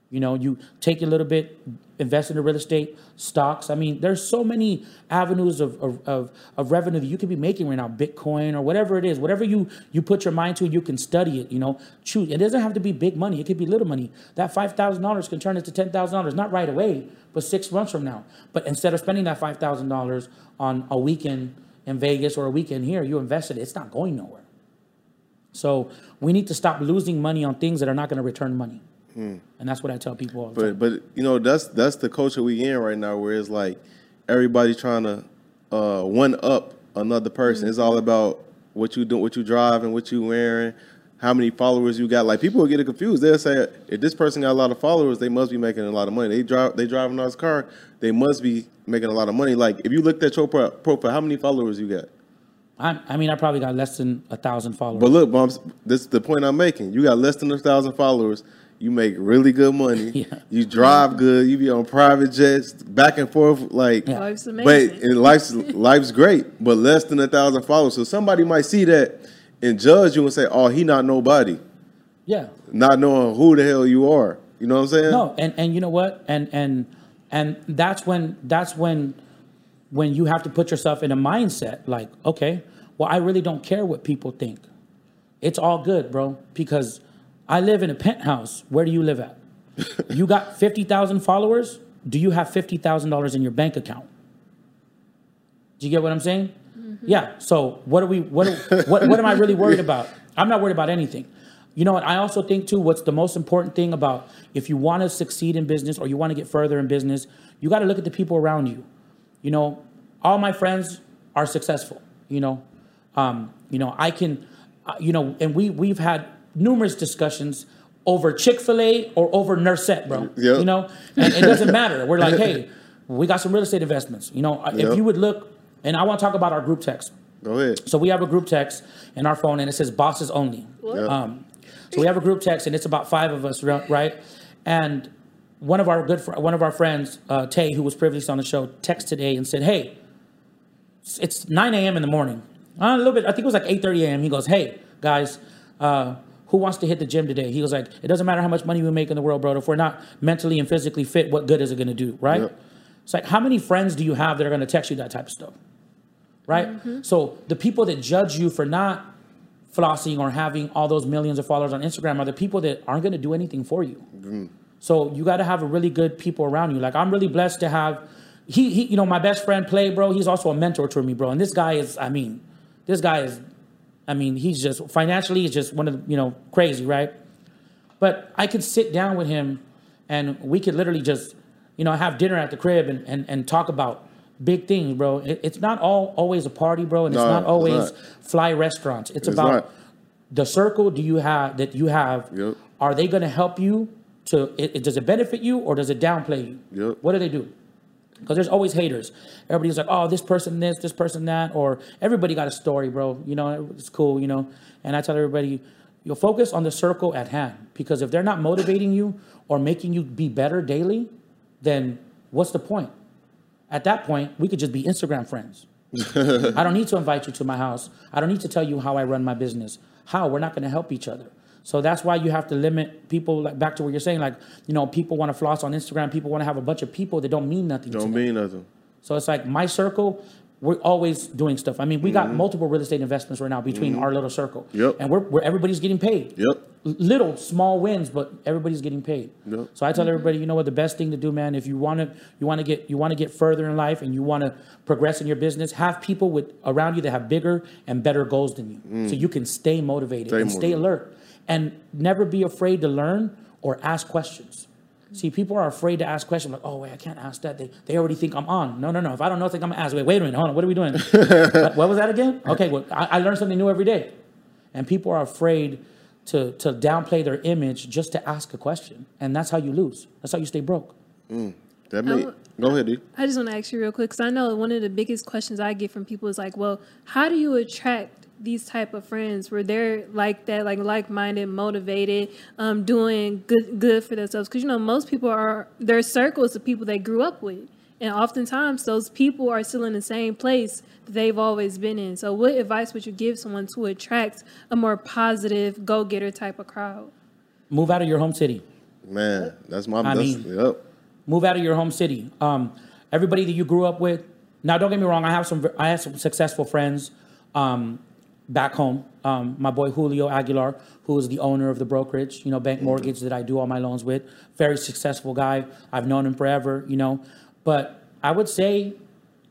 S3: You know, you take a little bit, invest into real estate, stocks. I mean, there's so many avenues of, of, of, of revenue that you could be making right now, Bitcoin or whatever it is, whatever you, you put your mind to, you can study it, you know, choose. It doesn't have to be big money. It could be little money. That $5,000 can turn into $10,000, not right away, but six months from now. But instead of spending that $5,000 on a weekend in Vegas or a weekend here, you invested it. It's not going nowhere. So we need to stop losing money on things that are not going to return money. And that's what I tell people all the time.
S1: But but you know that's that's the culture we in right now, where it's like everybody trying to uh, one up another person. It's all about what you do, what you drive, and what you wearing, how many followers you got. Like people will get it confused. They'll say if this person got a lot of followers, they must be making a lot of money. They drive they drive a nice car, they must be making a lot of money. Like if you looked at your pro- profile, how many followers you got?
S3: I, I mean, I probably got less than a thousand followers.
S1: But look, bumps. This is the point I'm making. You got less than a thousand followers. You make really good money.
S3: Yeah.
S1: You drive good. You be on private jets, back and forth. Like,
S3: Yeah.
S2: Life's
S1: but
S2: amazing.
S1: and life's life's great. But less than a thousand followers. So somebody might see that and judge you and say, "Oh, he not nobody,"
S3: yeah.
S1: not knowing who the hell you are. You know what I'm saying?
S3: No, and and you know what? And and and that's when that's when when you have to put yourself in a mindset like, okay, well, I really don't care what people think. It's all good, bro, because I live in a penthouse. Where do you live at? you got 50,000 followers? Do you have $50,000 in your bank account? Do you get what I'm saying? Yeah. So what are we? What, are- what? What am I really worried about? I'm not worried about anything. You know what? I also think too. What's the most important thing about if you want to succeed in business or you want to get further in business, you got to look at the people around you. You know, all my friends are successful. You know, um, you know I can, uh, you know, and we we've had numerous discussions over Chick Fil A or over Nusr-Et, bro.
S1: Yep.
S3: You know, and it doesn't matter. We're like, hey, we got some real estate investments. You know, if
S1: Yep.
S3: you would look, and I want to talk about our group text.
S1: Go ahead.
S3: So we have a group text in our phone, and it says "bosses only."
S1: Yeah.
S3: Um, so we have a group text, and it's about five of us, right? And one of our good, fr- one of our friends, uh, Tay, who was previously on the show, texted today and said, "Hey, it's- it's 9 a.m. in the morning. Uh, a little bit. I think it was like 8:30 a.m. He goes, "Hey, guys." Uh, who wants to hit the gym today? He was like, it doesn't matter how much money we make in the world, bro. If we're not mentally and physically fit, what good is it going to do, right?
S1: Yep.
S3: It's like, how many friends do you have that are going to text you that type of stuff? right? Mm-hmm. So the people that judge you for not flossing or having all those millions of followers on Instagram are the people that aren't going to do anything for you. Mm-hmm. So you got to have a really good people around you. Like I'm really blessed to have he, he you know my best friend play bro. He's also a mentor to me, bro. And this guy is I mean, this guy is I mean, he's just financially he's just one of the, you know, crazy, right? But I could sit down with him and we could literally just, you know, have dinner at the crib and, and, and talk about big things, bro. It, it's not all always a party, bro, and it's
S1: No,
S3: not
S1: it's
S3: always
S1: not.
S3: fly restaurants. It's,
S1: It's
S3: about
S1: not.
S3: the circle do you have that you have.
S1: Yep.
S3: Are they going to help you to it, it- does it benefit you or does it downplay you?
S1: Yep.
S3: What do they do? Because there's always haters. Everybody's like, oh, this person this, this person that, or everybody got a story, bro. You know, it's cool, you know. And I tell everybody, You'll focus on the circle at hand because if they're not motivating you or making you be better daily, then what's the point? At that point, we could just be Instagram friends. I don't need to invite you to my house. I don't need to tell you how I run my business. How? We're not going to help each other. So that's why you have to limit people. Like back to what you're saying, like you know, people want to floss on Instagram. People want to have a bunch of people that don't mean nothing.
S1: Don't
S3: them.
S1: mean nothing.
S3: So it's like my circle, we're always doing stuff. I mean, we got multiple real estate investments right now between our little circle.
S1: Mm-hmm. Yep.
S3: And we're, we're everybody's getting paid.
S1: Yep.
S3: Little small wins, but everybody's getting paid.
S1: Yep.
S3: So I tell everybody, you know what, the best thing to do, man, if you want to you want to get you want to get further in life and you want to progress in your business, have people with around you that have bigger and better goals than you, so you can stay motivated
S1: Stay
S3: and stay alert, and never be afraid to learn or ask questions. See, people are afraid to ask questions like, "Oh, wait, I can't ask that." They, they already think I'm on. No, no, no. If I don't know, think I'm gonna ask. Wait, wait a minute. Hold on. What are we doing? what, what was that again? Okay, well, I, I learn something new every day, and people are afraid to to downplay their image just to ask a question, and that's how you lose. That's how you stay broke. Mm.
S1: That may, go ahead, dude.
S2: I just want to ask you real quick because I know one of the biggest questions I get from people is like, well, how do you attract these type of friends where they're like that, like like-minded, motivated, um, doing good good for themselves? Because you know most people are their circles of people they grew up with, and oftentimes those people are still in the same place that they've always been in. So, what advice would you give someone to attract a more positive, go-getter type of crowd?
S3: Move out of your home city.
S1: Man, that's my.
S3: I
S1: that's,
S3: mean-
S1: yep.
S3: move out of your home city. Um, everybody that you grew up with. Now, don't get me wrong. I have some. I have some successful friends um, back home. Um, my boy Julio Aguilar, who is the owner of the brokerage, you know, bank mortgage that I do all my loans with. Very successful guy. I've known him forever. You know, but I would say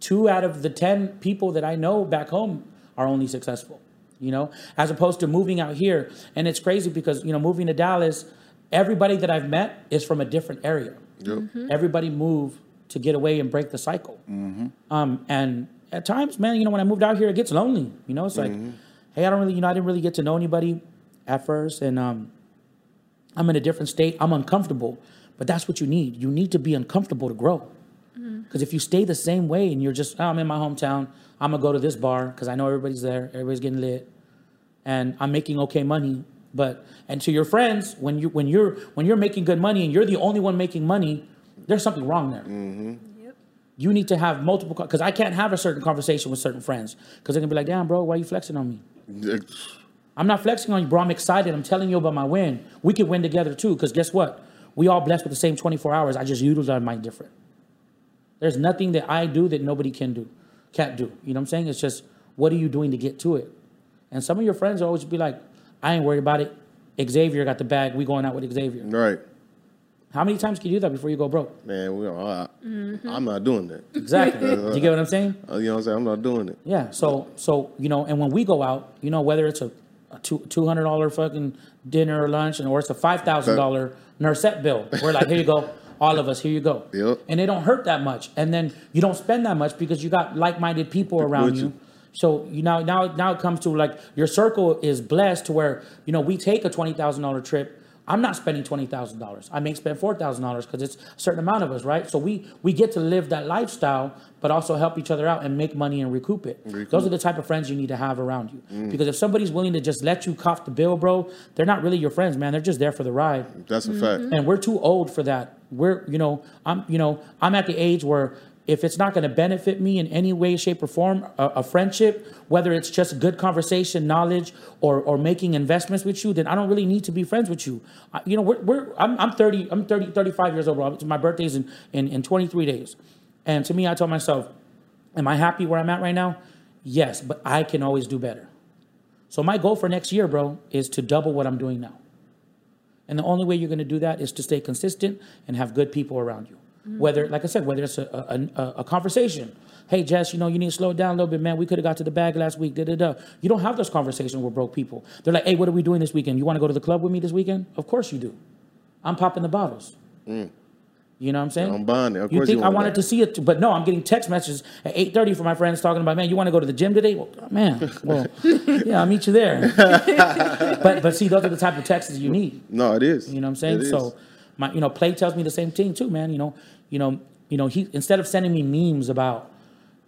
S3: two out of the ten people that I know back home are only successful. You know, as opposed to moving out here, and it's crazy because you know, moving to Dallas, everybody that I've met is from a different area
S1: Yep.
S3: everybody move to get away and break the cycle. Mm-hmm. Um, and at times, man, you know, when I moved out here, it gets lonely. You know, it's like, hey, I don't really, you know, I didn't really get to know anybody at first, and um, I'm in a different state. I'm uncomfortable, but that's what you need. You need to be uncomfortable to grow. Because if you stay the same way and you're just, oh, I'm in my hometown, I'm gonna go to this bar because I know everybody's there, everybody's getting lit, and I'm making okay money. But and to your friends, when you when you're when you're making good money and you're the only one making money, there's something wrong there.
S2: Yep.
S3: You need to have multiple because I can't have a certain conversation with certain friends because they're gonna be like, damn, bro, why are you flexing on me? I'm not flexing on you, bro. I'm excited. I'm telling you about my win. We could win together too. Because guess what? We all blessed with the same 24 hours. I just utilize mine different. There's nothing that I do that nobody can do, can't do. You know what I'm saying? It's just what are you doing to get to it? And some of your friends always be like, I ain't worried about it. Xavier got the bag. We going out with Xavier.
S1: Right.
S3: How many times can you do that before you go broke?
S1: Man, we are, I, I'm not doing that.
S3: Exactly. Do you get what I'm saying?
S1: Uh, You know what I'm saying? I'm not doing it.
S3: Yeah. So so you know, and when we go out, you know, whether it's a, a two two hundred dollar fucking dinner or lunch, and or it's a five thousand dollar Nusr-Et bill, we're like, here you go, all of us, here you go.
S1: Yep.
S3: And it don't hurt that much, and then you don't spend that much because you got like minded people around
S1: with
S3: you.
S1: you.
S3: So you now now now it comes to like your circle is blessed to where you know we take a twenty thousand dollar trip. I'm not spending twenty thousand dollars. I may spend four thousand dollars because it's a certain amount of us, right? So we we get to live that lifestyle, but also help each other out and make money and recoup it. Those are the type of friends you need to have around you. Mm. Because if somebody's willing to just let you cough the bill, bro, they're not really your friends, man. They're just there for the ride
S1: That's a fact. Mm-hmm.
S3: and we're too old for that. We're, you know, I'm, you know, I'm at the age where if it's not going to benefit me in any way, shape, or form, a, a friendship, whether it's just good conversation, knowledge, or or making investments with you, then I don't really need to be friends with you. I, you know, we're, we're I'm, I'm 30, I'm 30, 35 years old. My birthday's in, in in 23 days, and to me, I told myself, am I happy where I'm at right now? Yes, but I can always do better. So my goal for next year, bro, is to double what I'm doing now. And the only way you're going to do that is to stay consistent and have good people around you. Whether, like I said, whether it's a, a, a, conversation. Hey, Jess, you know, you need to slow down a little bit, man. We could have got to the bag last week. Da, da, da. You don't have those conversations with broke people. They're like, hey, what are we doing this weekend? You want to go to the club with me this weekend? Of course you do. I'm popping the bottles. Mm. You know what I'm saying?
S1: I'm buying it. Of
S3: you
S1: course
S3: think
S1: you
S3: I wanted
S1: that.
S3: to see it, but no, I'm getting text messages at 8:30 from my friends talking about, man, you want to go to the gym today? Well, oh, man, well, yeah, I'll meet you there. but but see, those are the type of texts you need.
S1: No, it is.
S3: You know what I'm saying?
S1: It is.
S3: My you know, Play tells me the same thing too, man. You know, you know, you know, he instead of sending me memes about,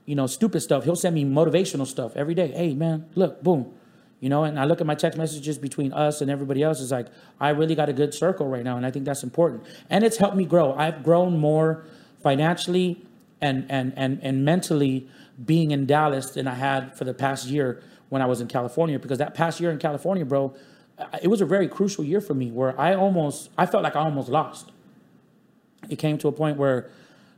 S3: you know, stupid stuff, he'll send me motivational stuff every day. Hey man, look, boom. You know, and I look at my text messages between us and everybody else. It's like I really got a good circle right now, and I think that's important. And it's helped me grow. I've grown more financially and and and and mentally being in Dallas than I had for the past year when I was in California. Because that past year in California, bro, it was a very crucial year for me where I almost I felt like I almost lost. It came to a point where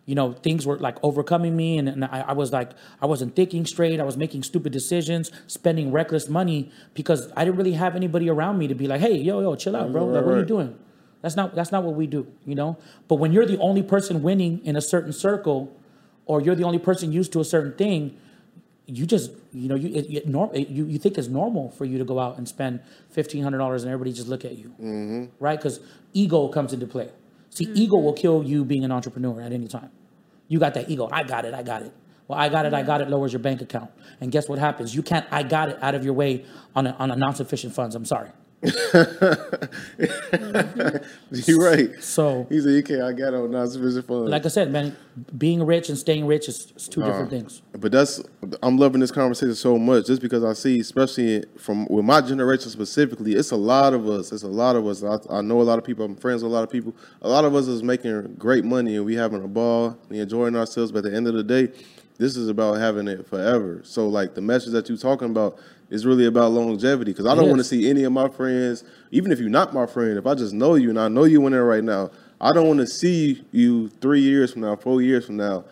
S3: you know things were like overcoming me and, and I, I was like i wasn't thinking straight. I was making stupid decisions spending reckless money because i didn't really have anybody around me to be like hey yo yo chill out bro.
S1: Right,
S3: like what are you doing? That's not that's not what we do you know? But when you're the only person winning in a certain circle or you're the only person used to a certain thing you just you know you it, it norm, it- you, you think it's normal for you to go out and spend $1500 and everybody just look at you.
S1: Mm-hmm.
S3: right? Because ego comes into play. See ego will kill you being an entrepreneur at any time. You got that ego. I got it. I got it. Well i got it. I got it lowers your bank account. And guess what happens? You can't i got it out of your way on a, on a non-sufficient funds. I'm sorry
S1: You're right.
S3: so
S1: He said you can't. I got on non-sufficient funds.
S3: like i said man being rich and staying rich is, is two different
S1: Uh,
S3: things
S1: But that's I'm loving this conversation so much just because I see, especially from with my generation specifically, it's a lot of us. It's a lot of us. I, I know a lot of people. I'm friends with a lot of people. A lot of us is making great money and we having a ball, we enjoying ourselves. But at the end of the day, this is about having it forever. So like the message that you're talking about is really about longevity because I don't
S3: It
S1: want to see any of my friends, even if you're not my friend, if I just know you and I know you in there right now, I don't want to see you three years from now, four years from now.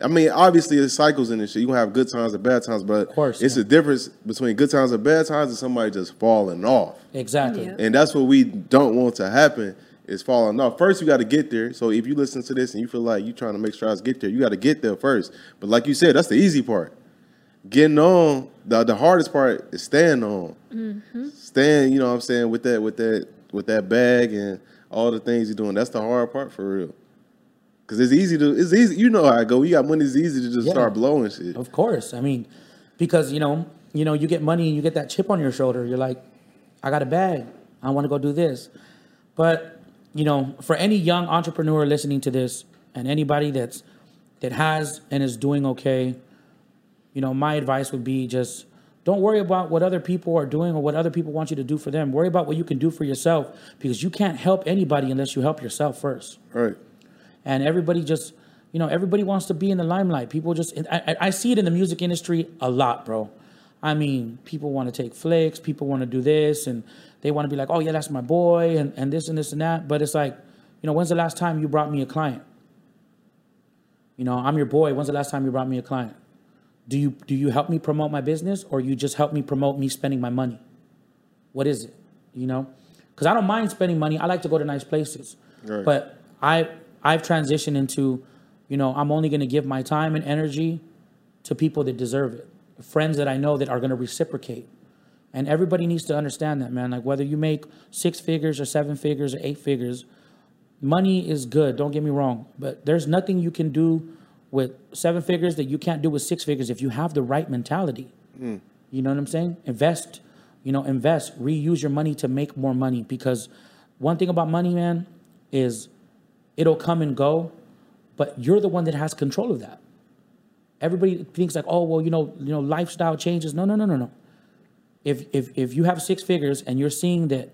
S1: I mean, obviously, there's cycles in this shit. You gonna have good times and bad times, but
S3: course,
S1: it's
S3: yeah.
S1: a difference between good times and bad times and somebody just falling off.
S3: exactly
S2: Yeah.
S1: And that's what we don't want to happen is falling off. First, you got to get there. So if you listen to this and you feel like you're trying to make strides, get there. You got to get there first. But like you said, that's the easy part. Getting on, the the hardest part is staying on. Mm-hmm. Staying, you know what I'm saying, with that with that with that bag and all the things you're doing. That's the hard part for real. Cause it's easy to it's easy. You know how I go. You got money. It's easy to just
S3: Yeah.
S1: start blowing shit.
S3: Of course. I mean, because you know, you know, you get money and you get that chip on your shoulder. You're like, I got a bag. I want to go do this. But you know, for any young entrepreneur listening to this, and anybody that's that has and is doing okay, you know, my advice would be just don't worry about what other people are doing or what other people want you to do for them. Worry about what you can do for yourself because you can't help anybody unless you help yourself first.
S1: Right.
S3: and everybody just you know everybody wants to be in the limelight. People just I, I- see it in the music industry a lot bro. I mean people want to take flicks people want to do this and they want to be like oh yeah that's my boy and, and this and this and that. But it's like you know when's the last time you brought me a client? You know i'm your boy. When's the last time you brought me a client do you do you help me promote my business or you just help me promote me spending my money? What is it you know? Because i don't mind spending money. I like to go to nice places.
S1: Right.
S3: but i i've transitioned into you know i'm only going to give my time and energy to people that deserve it friends that i know that are going to reciprocate. And everybody needs to understand that man. Like whether you make six figures or seven figures or eight figures money is good don't get me wrong. But there's nothing you can do with seven figures that you can't do with six figures if you have the right mentality. Hmm. You know what i'm saying? Invest you know invest reuse your money to make more money because one thing about money man is it'll come and go but you're the one that has control of that. Everybody thinks like oh well you know you know lifestyle changes. No no no no no. If if if you have six figures and you're seeing that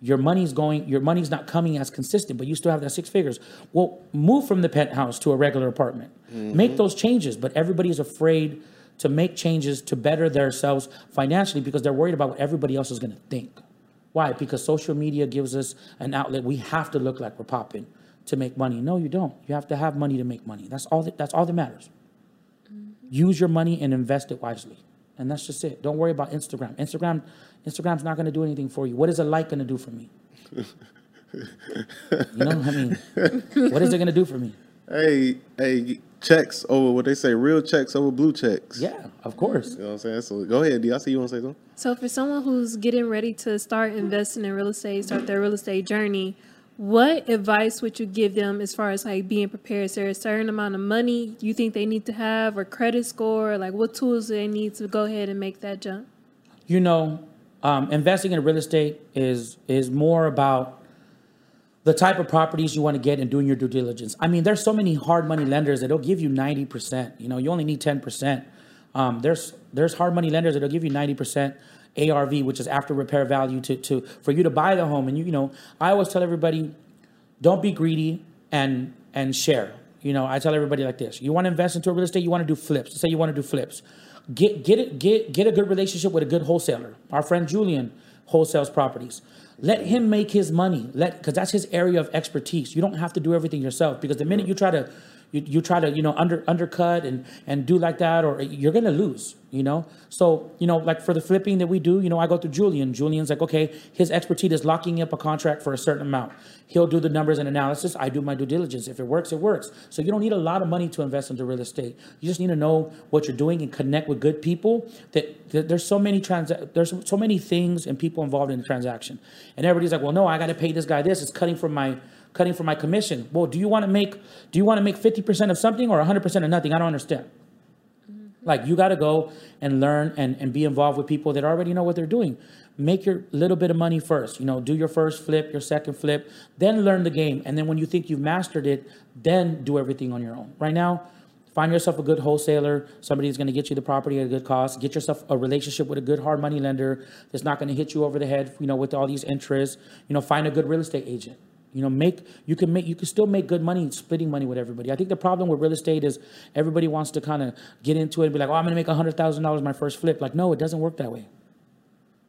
S3: your money's going your money's not coming as consistent but you still have that six figures. Well move from the penthouse to a regular apartment. Mm-hmm. Make those changes but everybody's afraid to make changes to better themselves financially because they're worried about what everybody else is going to think. Why? Because social media gives us an outlet. We have to look like we're popping to make money. No you don't. You have to have money to make money. That's all that, that's all that matters. Mm-hmm. Use your money and invest it wisely. And that's just it. Don't worry about instagram. Instagram instagram's not going to do anything for you what is a like going to do for me you know i mean what is it going to do for me
S1: Hey, hey, checks over what they say, real checks over blue checks.
S3: yeah of course
S1: You know what I'm saying? So go ahead, D. I see you want to say something.
S2: So for someone who's getting ready to start investing in real estate, start their real estate journey, what advice would you give them as far as like being prepared? Is there a certain amount of money you think they need to have or credit score? Like what tools do they need to go ahead and make that jump?
S3: you know, um, investing in real estate is is more about the type of properties you want to get and doing your due diligence. I mean, there's so many hard money lenders that'll give you 90%. You know, you only need 10%. Um, there's there's hard money lenders that'll give you 90%, ARV, which is after repair value, to to for you to buy the home. And you you know, I always tell everybody, don't be greedy and and share. You know, I tell everybody like this: you want to invest into real estate, you want to do flips. Say you want to do flips, get get it get get a good relationship with a good wholesaler. Our friend Julian wholesales properties. Let him make his money. Let because that's his area of expertise. You don't have to do everything yourself because the minute you try to you, you try to you know under undercut and and do like that or you're gonna lose you know? So you know like for the flipping that we do you know i go through julian. Julian's like okay his expertise is locking up a contract for a certain amount. He'll do the numbers and analysis. I do my due diligence. If it works it works. So you don't need a lot of money to invest into real estate. You just need to know what you're doing and connect with good people that, that there's so many trans there's so many things and people involved in the transaction. And everybody's like well no i got to pay this guy this. It's cutting from my cutting from my commission. Well, do you want to make do you want to make 50% of something or 100% of nothing? I don't understand. Mm-hmm. Like you got to go and learn and, and be involved with people that already know what they're doing. Make your little bit of money first. You know, do your first flip, your second flip, then learn the game. And then when you think you've mastered it, then do everything on your own. Right now, find yourself a good wholesaler, somebody who's going to get you the property at a good cost. Get yourself a relationship with a good hard money lender that's not going to hit you over the head, you know, with all these interests. You know, find a good real estate agent. You know, make you can make you can still make good money splitting money with everybody. I think the problem with real estate is everybody wants to kind of get into it and be like, oh, I'm gonna make hundred thousand dollars my first flip. Like, no, it doesn't work that way.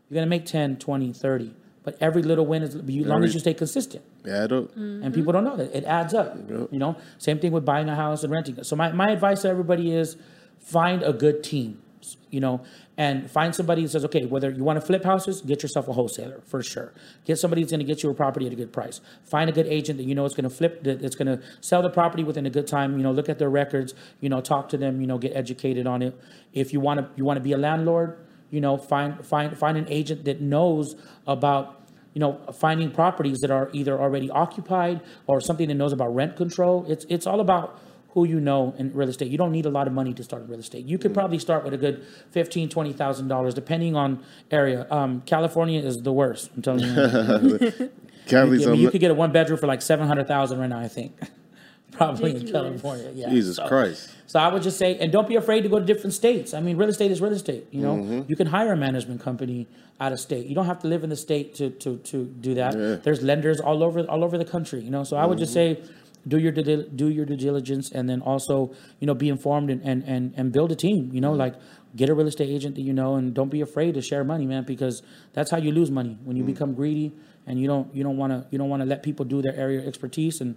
S3: You're gonna make 10, 20, 30. But every little win is as long as you stay consistent.
S1: Add up.
S3: And people don't know that. It adds up. You know, same thing with buying a house and renting. So my, my advice to everybody is find a good team, you know, and find somebody who says, okay, whether you want to flip houses, get yourself a wholesaler for sure. Get somebody who's going to get you a property at a good price. Find a good agent that you know is going to flip, that- that's going to sell the property within a good time. You know, look at their records. You know, talk to them. You know, get educated on it. If you want to, you want to be a landlord. You know, find find find an agent that knows about you know, finding properties that are either already occupied or something that knows about rent control. It's it's all about who you know in real estate. You don't need a lot of money to start in real estate. You could probably start with a good fifteen, twenty thousand dollars, depending on area. Um, California is the worst. I'm telling you.
S1: Cali's
S3: I mean, you could get a one bedroom for like seven hundred thousand right now. I think. Probably in California. Yeah.
S1: Jesus
S3: So-
S1: Christ.
S3: so I would just say, and don't be afraid to go to different states. I mean, real estate is real estate. You know,
S1: Mm-hmm.
S3: you can hire a management company out of state. You don't have to live in the state to to to do that.
S1: Yeah. Mm-hmm.
S3: There's lenders all over all over the country. You know, so I would just say, do your do your due diligence, and then also you know be informed and and and, and build a team. You know, like get a real estate agent that you know, and don't be afraid to share money, man, because that's how you lose money when you mm. become greedy and you don't you don't want to you don't want to let people do their area of expertise and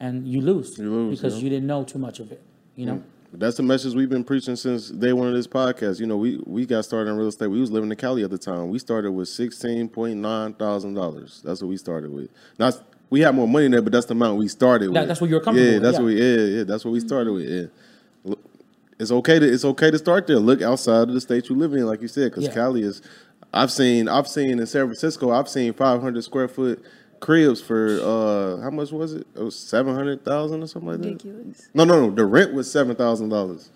S3: and you lose,
S1: You lose,
S3: because
S1: yeah.
S3: you didn't know too much of it. You know. Mm.
S1: That's the message we've been preaching since day one of this podcast. You know, we we got started in real estate. We was living in Cali at the time. We started with sixteen point nine thousand dollars. That's what we started with. Not we had more money in there, but that's the amount we started
S3: That-
S1: with.
S3: that's what you were comfortable
S1: Yeah,
S3: with,
S1: that's
S3: yeah.
S1: what we, yeah, yeah, that's what we started with. Yeah. Look, It's okay to it's okay to start there. Look outside of the state you live in, like you said, because
S3: Yeah.
S1: Cali is. I've seen I've seen in San Francisco. I've seen five hundred square foot cribs for uh how much was it? It was seven hundred thousand or something like that.
S2: Ridiculous.
S1: No, no, no. The rent was seven thousand dollars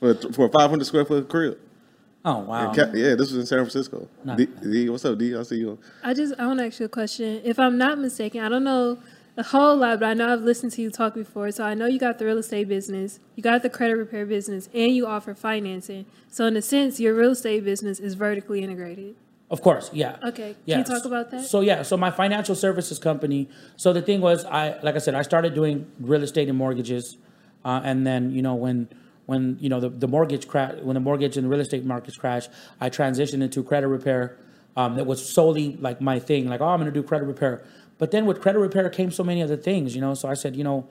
S1: for for a five hundred square foot crib.
S3: Oh wow.
S1: Ca- Yeah, this was in San Francisco.
S3: Not
S1: D, D, what's up, D? I see you.
S2: I just I want to ask you a question. If I'm not mistaken, I don't know a whole lot, but I know I've listened to you talk before. So I know you got the real estate business, you got the credit repair business, and you offer financing. So in a sense, your real estate business is vertically integrated.
S3: Of course, yeah.
S2: Okay, can you talk about that?
S3: So yeah, so my financial services company. So the thing was, I like I said, I started doing real estate and mortgages, uh, and then you know when when you know the, the mortgage crash, when the mortgage and real estate markets crashed, I transitioned into credit repair. Um, that was solely like my thing. Like, oh, I'm going to do credit repair. But then with credit repair came so many other things, you know. So I said, you know,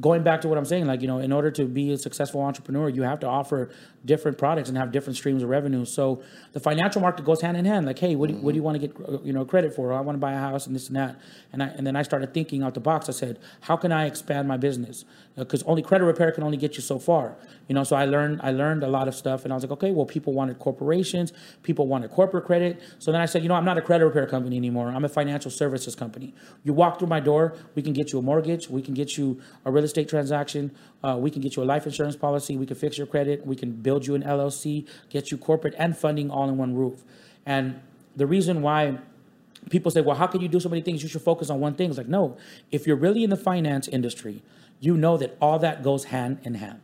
S3: going back to what I'm saying, like, you know, in order to be a successful entrepreneur, you have to offer different products and have different streams of revenue. So the financial market goes hand in hand. Like, hey, what do, what do you want to get, uh, you know, credit for? I want to buy a house and this and that. And I, and then I started thinking out the box. I said, how can I expand my business? Because only credit repair can only get you so far, you know. So I learned, I learned a lot of stuff, and I was like, okay, well, people wanted corporations, people wanted corporate credit. So then I said, you know, I'm not a credit repair company anymore. I'm a financial services company. You walk through my door, we can get you a mortgage, we can get you a real estate transaction, uh, we can get you a life insurance policy, we can fix your credit, we can build you an LLC, get you corporate and funding all in one roof. And the reason why people say, well, how can you do so many things? You should focus on one thing. It's like, no, if you're really in the finance industry, you know that all that goes hand in hand.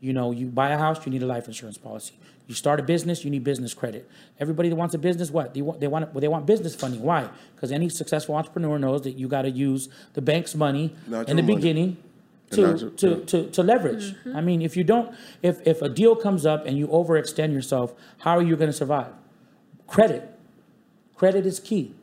S3: You know, you buy a house, you need a life insurance policy. You start a business, you need business credit. Everybody that wants a business, what they want, they want, well, they want business funding. Why? Because any successful entrepreneur knows that you got to use the bank's money
S1: Not
S3: in the
S1: money.
S3: beginning
S1: And
S3: to,
S1: your-
S3: to,
S1: yeah.
S3: to, to leverage. Mm-hmm. I mean, if you don't, if, if a deal comes up and you overextend yourself, how are you going to survive? Credit. Credit is key.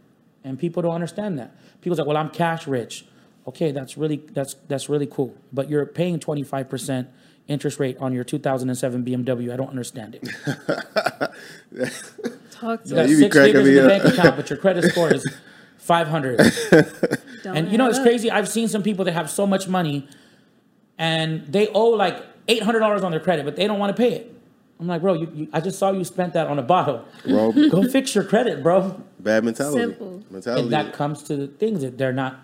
S3: And people don't understand that. People say, well, I'm cash rich. Okay, that's really, that's, that's really cool. But you're paying 25% interest rate on your 2007 BMW. I don't understand it.
S2: Talk
S3: You
S2: to
S3: got
S1: you be
S3: six figures in the
S1: up.
S3: bank account, but your credit score is 500.
S2: don't
S3: And you know, it's
S2: up.
S3: crazy. I've seen some people that have so much money and they owe like $800 on their credit, but they don't want to pay it. I'm like, bro, you, you, I just saw you spent that on a bottle.
S1: Bro,
S3: Go fix your credit, bro.
S1: bad mentality.
S2: Simple.
S1: Mentality.
S3: And that comes to the things that they're not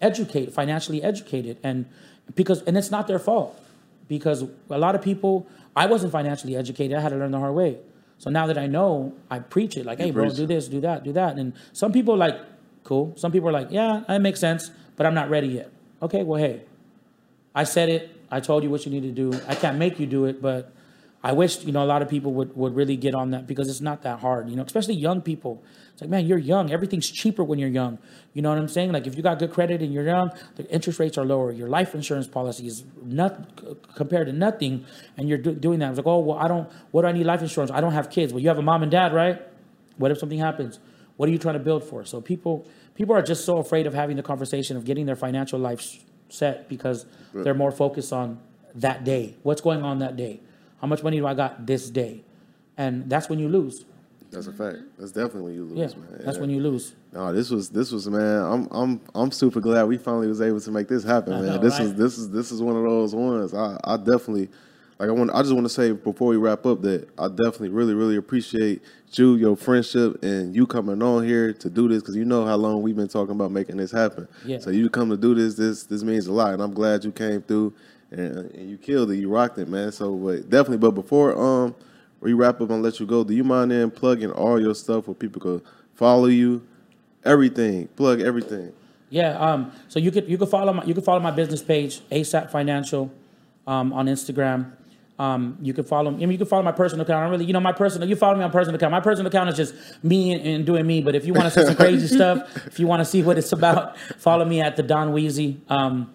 S3: educated, financially educated. And because, and it's not their fault because a lot of people, I wasn't financially educated. I had to learn the hard way. So now that I know, I preach it like, hey, bro, do this, do that, do that. And some people like, cool. Some people are like, yeah, that makes sense, but I'm not ready yet. Okay, well, hey, I said it. I told you what you need to do. I can't make you do it, but I wish, you know, a lot of people would, would really get on that because it's not that hard, you know, especially young people. It's like, man, you're young. Everything's cheaper when you're young. You know what I'm saying? Like if you got good credit and you're young, the interest rates are lower. Your life insurance policy is not compared to nothing. And you're do, doing that. It's like, oh, well, I don't, what do I need life insurance? I don't have kids. Well, you have a mom and dad, right? What if something happens? What are you trying to build for? So people, people are just so afraid of having the conversation of getting their financial life set because they're more focused on that day. What's going on that day? How much money do I got this day? And that's when you lose.
S1: That's a fact. That's definitely when you lose,
S3: Yeah,
S1: man.
S3: that's
S1: Yeah.
S3: when you lose.
S1: No, this was this was man. I'm I'm I'm super glad we finally was able to make this happen,
S3: I
S1: man.
S3: know,
S1: this
S3: right?
S1: is this is this is one of those ones. I I definitely like. I want. I just want to say before we wrap up that I definitely really really appreciate you, your friendship, and you coming on here to do this because you know how long we've been talking about making this happen.
S3: Yeah.
S1: So you come to do this. This this means a lot, and I'm glad you came through and, and you killed it. You rocked it, man. So but definitely. But before um we wrap up and let you go, do you mind then plugging all your stuff where people could follow you? Everything. Plug everything.
S3: Yeah. Um. So you could you could follow my you could follow my business page ASAP Financial, um, on Instagram. Um, you can follow me. I mean, you can follow my personal account. I don't really, you know, my personal. You follow me on personal account. My personal account is just me and, and doing me. But if you want to see some crazy stuff, if you want to see what it's about, follow me at the Don Weezy. Um,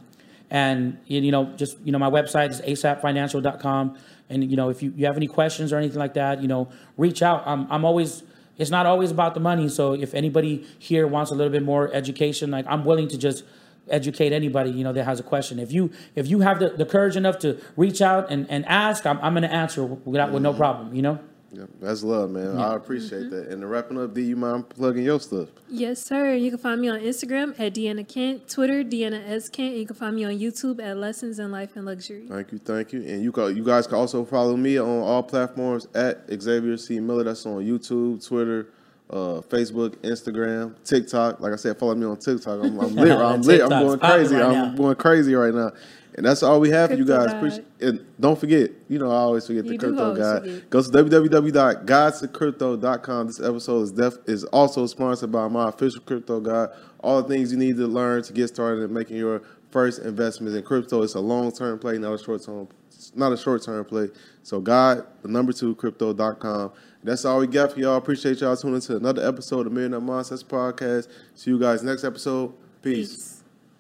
S3: and you you know, just you know, my website is asapfinancial.com. And you know, if you, you have any questions or anything like that, you know, reach out. I'm I'm always. It's not always about the money. So if anybody here wants a little bit more education, like I'm willing to just educate anybody you know that has a question. If you if you have the, the courage enough to reach out and, and ask, I'm I'm gonna answer without with no problem. You know.
S1: Yeah, that's love, man. I appreciate that. And to wrapping up, do you mind plugging your stuff?
S2: Yes, sir. You can find me on Instagram at Deanna Kent, Twitter Deanna S Kent. You can find me on YouTube at Lessons in Life and Luxury.
S1: Thank you, thank you. And you can, you guys can also follow me on all platforms at Xavier C Miller. That's on YouTube, Twitter, uh, Facebook, Instagram, TikTok. Like I said, follow me on TikTok. I'm, I'm lit. I'm lit. I'm going crazy.
S3: right
S1: I'm
S3: now.
S1: going crazy right now. And that's all we have for you guys. Appreciate, and don't forget, you know, I always forget the
S2: You
S1: crypto guide.
S2: forget.
S1: Go to www.guide2crypto.com. This episode is def- is also sponsored by my official crypto guide. All the things you need to learn to get started in making your first investments in crypto. It's a long term play, not a short term, not a short term play. So, God, the number two crypto.com. That's all we got for y'all. Appreciate y'all tuning to another episode of Millionaire Mindsets Podcast. See you guys next episode. Peace.
S2: Peace.